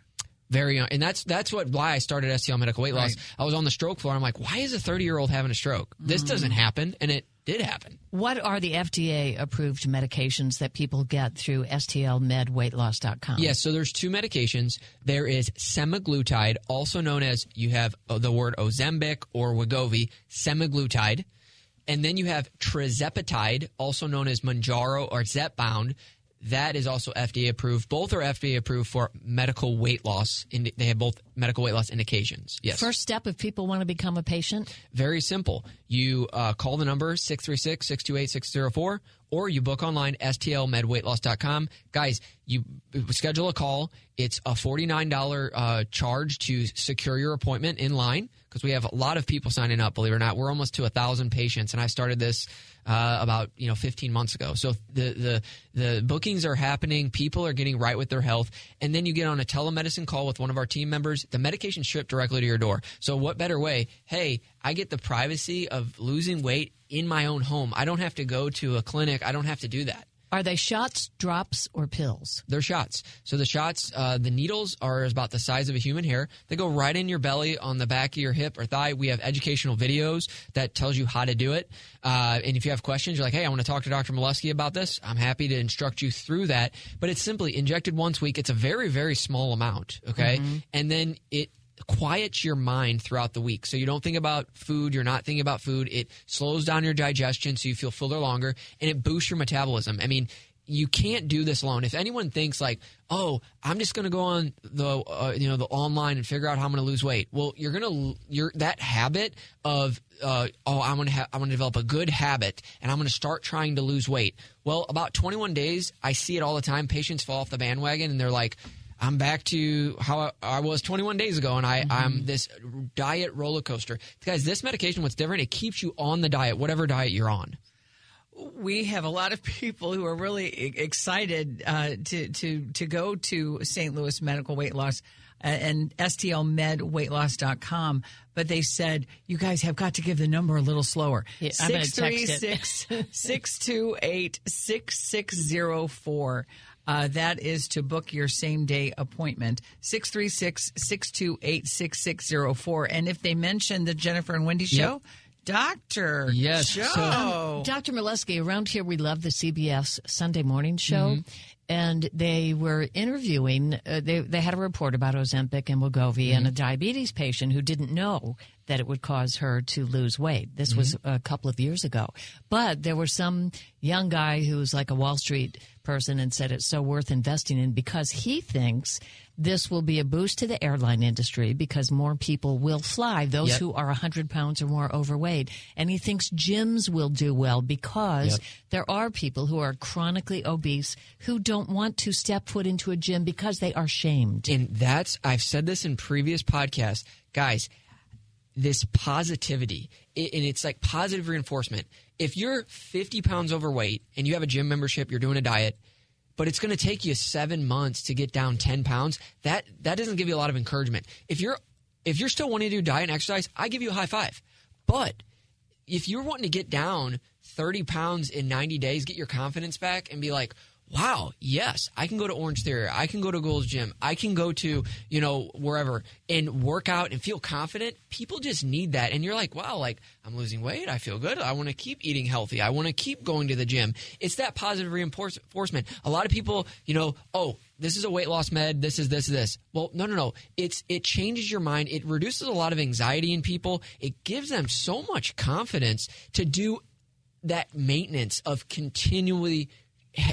very young, and that's that's what why I started STL Medical Weight Loss. Right. I was on the stroke floor. I'm like, why is a 30 year old having a stroke? This mm. doesn't happen, and it did happen. What are the FDA approved medications that people get through STLMedWeightLoss.com? Yes, so there's two medications. There is semaglutide, also known as you have the word Ozempic or Wegovy, semaglutide. And then you have tirzepatide, also known as Mounjaro or Zepbound. That is also FDA approved. Both are FDA approved for medical weight loss. They have both medical weight loss indications. Yes. First step if people want to become a patient? Very simple. You uh, call the number 636 628 604 or you book online, stlmedweightloss.com. Guys, you schedule a call. It's a $49 uh, charge to secure your appointment in line because we have a lot of people signing up, believe it or not. We're almost to a 1,000 patients, and I started this uh, about you know 15 months ago. So the the the bookings are happening. People are getting right with their health, and then you get on a telemedicine call with one of our team members. The medication shipped directly to your door. So what better way? Hey, I get the privacy of losing weight in my own home. I don't have to go to a clinic. I don't have to do that. Are they shots, drops, or pills? They're shots. So the shots, uh, the needles are about the size of a human hair. They go right in your belly on the back of your hip or thigh. We have educational videos that tells you how to do it. Uh, and if you have questions, you're like, hey, I want to talk to Dr. Milewski about this. I'm happy to instruct you through that. But it's simply injected once a week. It's a very, very small amount. Okay. Mm-hmm. And then it quiets your mind throughout the week. So you don't think about food, you're not thinking about food. It slows down your digestion so you feel fuller longer and it boosts your metabolism. I mean, you can't do this alone. If anyone thinks like, "Oh, I'm just going to go on the uh, you know the online and figure out how I'm going to lose weight," well, you're going to you're that habit of uh, oh, I'm going to ha- I'm going to develop a good habit and I'm going to start trying to lose weight. Well, about 21 days, I see it all the time. Patients fall off the bandwagon and they're like, I'm back to how I was 21 days ago, and I, mm-hmm. I'm this diet roller coaster. Guys, this medication, what's different, it keeps you on the diet, whatever diet you're on. We have a lot of <laughs> people who are really excited uh, to, to, to go to St. Louis Medical Weight Loss uh, and stlmedweightloss.com, but they said, you guys have got to give the number a little slower. Yeah, 636 628 <laughs> 6604. Uh, that is to book your same day appointment, 636 628 6604. And if they mention the Jennifer and Wendy show, yep. Doctor. Yes. Show. So, um, Dr. Milewski, around here we love the CBS Sunday morning show. Mm-hmm. and they were interviewing. Uh, they they had a report about Ozempic and Wegovy and a diabetes patient who didn't know that it would cause her to lose weight. This was a couple of years ago, but there was some young guy who was like a Wall Street person and said it's so worth investing in because he thinks this will be a boost to the airline industry because more people will fly, those Yep. who are 100 pounds or more overweight. And he thinks gyms will do well because Yep. there are people who are chronically obese who don't want to step foot into a gym because they are shamed. And that's I've said this in previous podcasts, guys. This positivity, and it's like positive reinforcement. If you're 50 pounds overweight and you have a gym membership, you're doing a diet, but it's going to take you seven months to get down 10 pounds. That that doesn't give you a lot of encouragement. If you're if you're still wanting to do diet and exercise, I give you a high five. But if you're wanting to get down 30 pounds in 90 days, get your confidence back and be like, wow, yes, I can go to Orange Theory. I can go to Gold's Gym. I can go to, you know, wherever and work out and feel confident. People just need that. And you're like, wow, like I'm losing weight. I feel good. I want to keep eating healthy. I want to keep going to the gym. It's that positive reinforcement. A lot of people, you know, oh, this is a weight loss med. This is this, this. Well, no, no, no. It's it changes your mind. It reduces a lot of anxiety in people. It gives them so much confidence to do that maintenance of continually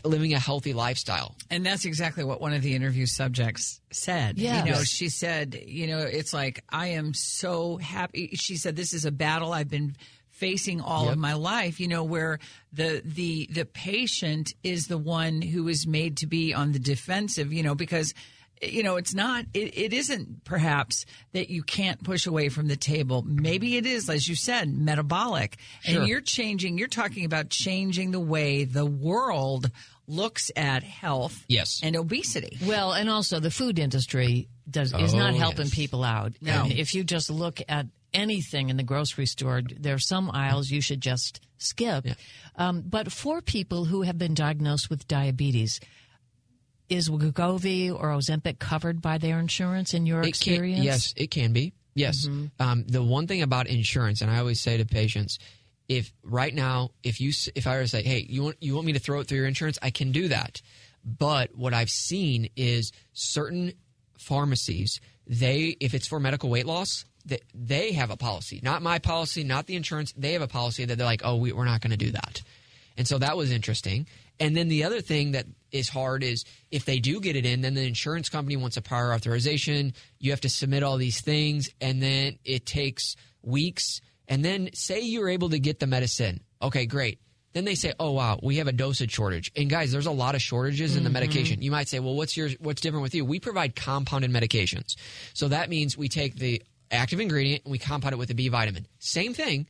living a healthy lifestyle. And that's exactly what one of the interview subjects said. Yes. You know, she said, you know, it's like, I am so happy. She said, this is a battle I've been facing all Yep. of my life, you know, where the, the, the patient is the one who is made to be on the defensive, you know, because, you know, it's not, it, it isn't perhaps that you can't push away from the table. Maybe it is, as you said, metabolic. Sure. And you're changing, you're talking about changing the way the world looks at health Yes. and obesity. Well, and also the food industry does is not Oh, helping yes. people out. No. And if you just look at anything in the grocery store, there are some aisles you should just skip. Yeah. Um, but for people who have been diagnosed with diabetes, is Wegovy or Ozempic covered by their insurance in your It can- experience? yes, it can be. Yes. Um, the one thing about insurance, and I always say to patients, if right now, if you if I were to say, hey, you want you want me to throw it through your insurance, I can do that. But what I've seen is certain pharmacies, they if it's for medical weight loss, they, they have a policy, not my policy, not the insurance. They have a policy that they're like, oh, we, we're not going to do that. And so that was interesting. And then the other thing that is hard is if they do get it in, then the insurance company wants a prior authorization. You have to submit all these things, and then it takes weeks. And then say you're able to get the medicine. Okay, great. Then they say, "Oh wow, we have a dosage shortage." And guys, there's a lot of shortages in the mm-hmm. medication. You might say, "Well, what's your what's different with you?" We provide compounded medications. So that means we take the active ingredient and we compound it with a B vitamin. Same thing,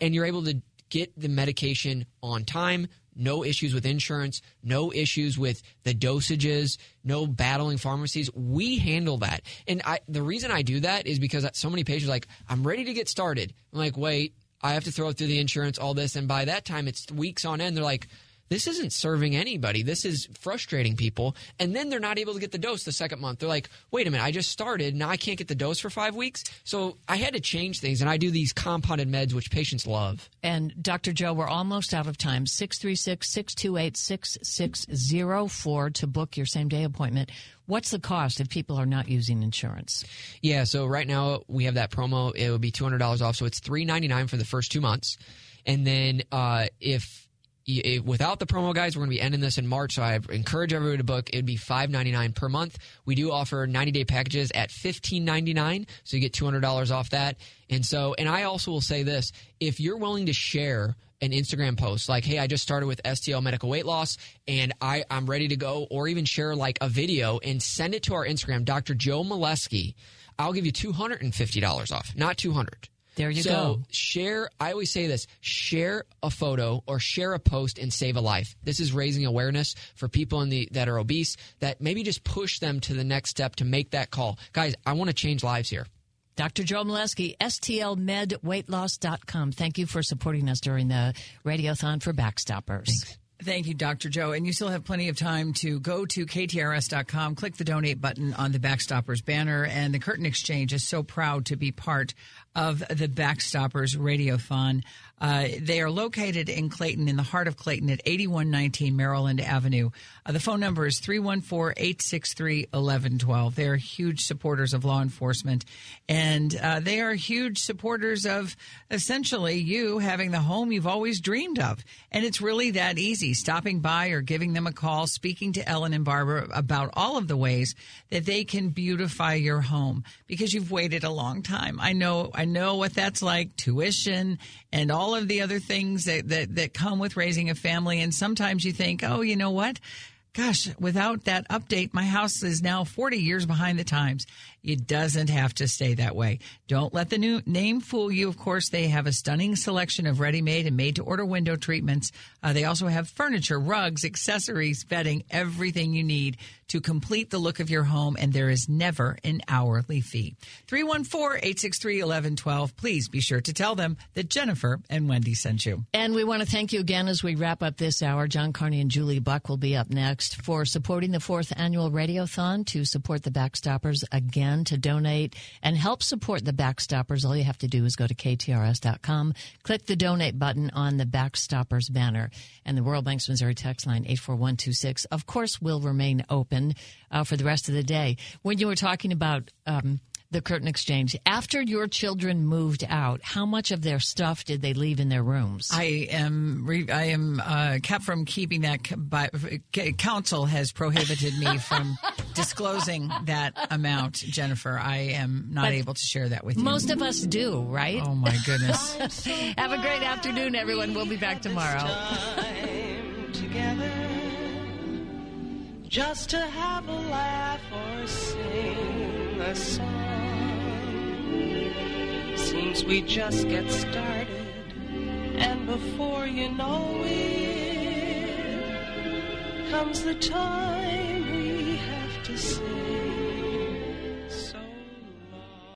and you're able to get the medication on time. No issues with insurance, no issues with the dosages, no battling pharmacies. We handle that. And I, the reason I do that is because so many patients are like, I'm ready to get started. I'm like, wait, I have to throw it through the insurance, all this. And by that time, it's weeks on end. They're like, this isn't serving anybody. This is frustrating people. And then they're not able to get the dose the second month. They're like, wait a minute, I just started. Now I can't get the dose for five weeks. So I had to change things. And I do these compounded meds, which patients love. And Dr. Joe, we're almost out of time. 636 628 6604 to book your same day appointment. What's the cost if people are not using insurance? Yeah, so right now we have that promo. It would be two hundred dollars off, so it's 399 for the first two months, and then uh, if, if eh, without the promo, guys, we're going to be ending this in March. So I encourage everybody to book. It would be five ninety nine per month. We do offer ninety day packages at fifteen ninety nine, so you get two hundred dollars off that. And so, and I also will say this: if you're willing to share an Instagram post like, "Hey, I just started with STL Medical Weight Loss, and I I'm ready to go," or even share like a video and send it to our Instagram, Dr. Joe Molesky. I'll give you two hundred and fifty dollars off, not two hundred. There you so go. share. I always say this: share a photo or share a post and save a life. This is raising awareness for people in the that are obese. That maybe just push them to the next step to make that call, guys. I want to change lives here. Dr. Joe Molesky, STLMedWeightLoss.com. Thank you for supporting us during the Radiothon for Backstoppers. Thank you, Dr. Joe. And you still have plenty of time to go to KTRS.com, click the donate button on the Backstoppers banner. And the Curtain Exchange is so proud to be part of the Backstoppers Radiothon. Uh, they are located in Clayton, in the heart of Clayton at 8119 Maryland Avenue. Uh, the phone number is 314 863 1112. They are huge supporters of law enforcement, and uh, they are huge supporters of essentially you having the home you've always dreamed of. And it's really that easy stopping by or giving them a call, speaking to Ellen and Barbara about all of the ways that they can beautify your home because you've waited a long time. I know, I know what that's like tuition and all of the other things that, that, that come with raising a family. And sometimes you think, oh, you know what? Gosh, without that update, my house is now 40 years behind the times. It doesn't have to stay that way. Don't let the new name fool you. Of course, they have a stunning selection of ready-made and made-to-order window treatments. Uh, they also have furniture, rugs, accessories, bedding, everything you need to complete the look of your home, and there is never an hourly fee. 314-863-1112. Please be sure to tell them that Jennifer and Wendy sent you. And we want to thank you again as we wrap up this hour. John Carney and Julie Buck will be up next for supporting the fourth annual Radiothon to support the Backstoppers again to donate and help support the Backstoppers, all you have to do is go to ktrs.com, click the donate button on the Backstoppers banner, and the Royal Banks Missouri text line 84126, of course, will remain open uh, for the rest of the day. When you were talking about um, the curtain exchange. After your children moved out, how much of their stuff did they leave in their rooms? I am re- I am uh, kept from keeping that. By, council has prohibited me from <laughs> disclosing that amount, Jennifer. I am not but able to share that with you. Most of us do, right? Oh my goodness! <laughs> Have a great afternoon, everyone. We'll be back tomorrow. Just to have a laugh or sing a song. Seems we just get started, and before you know it, comes the time we have to say.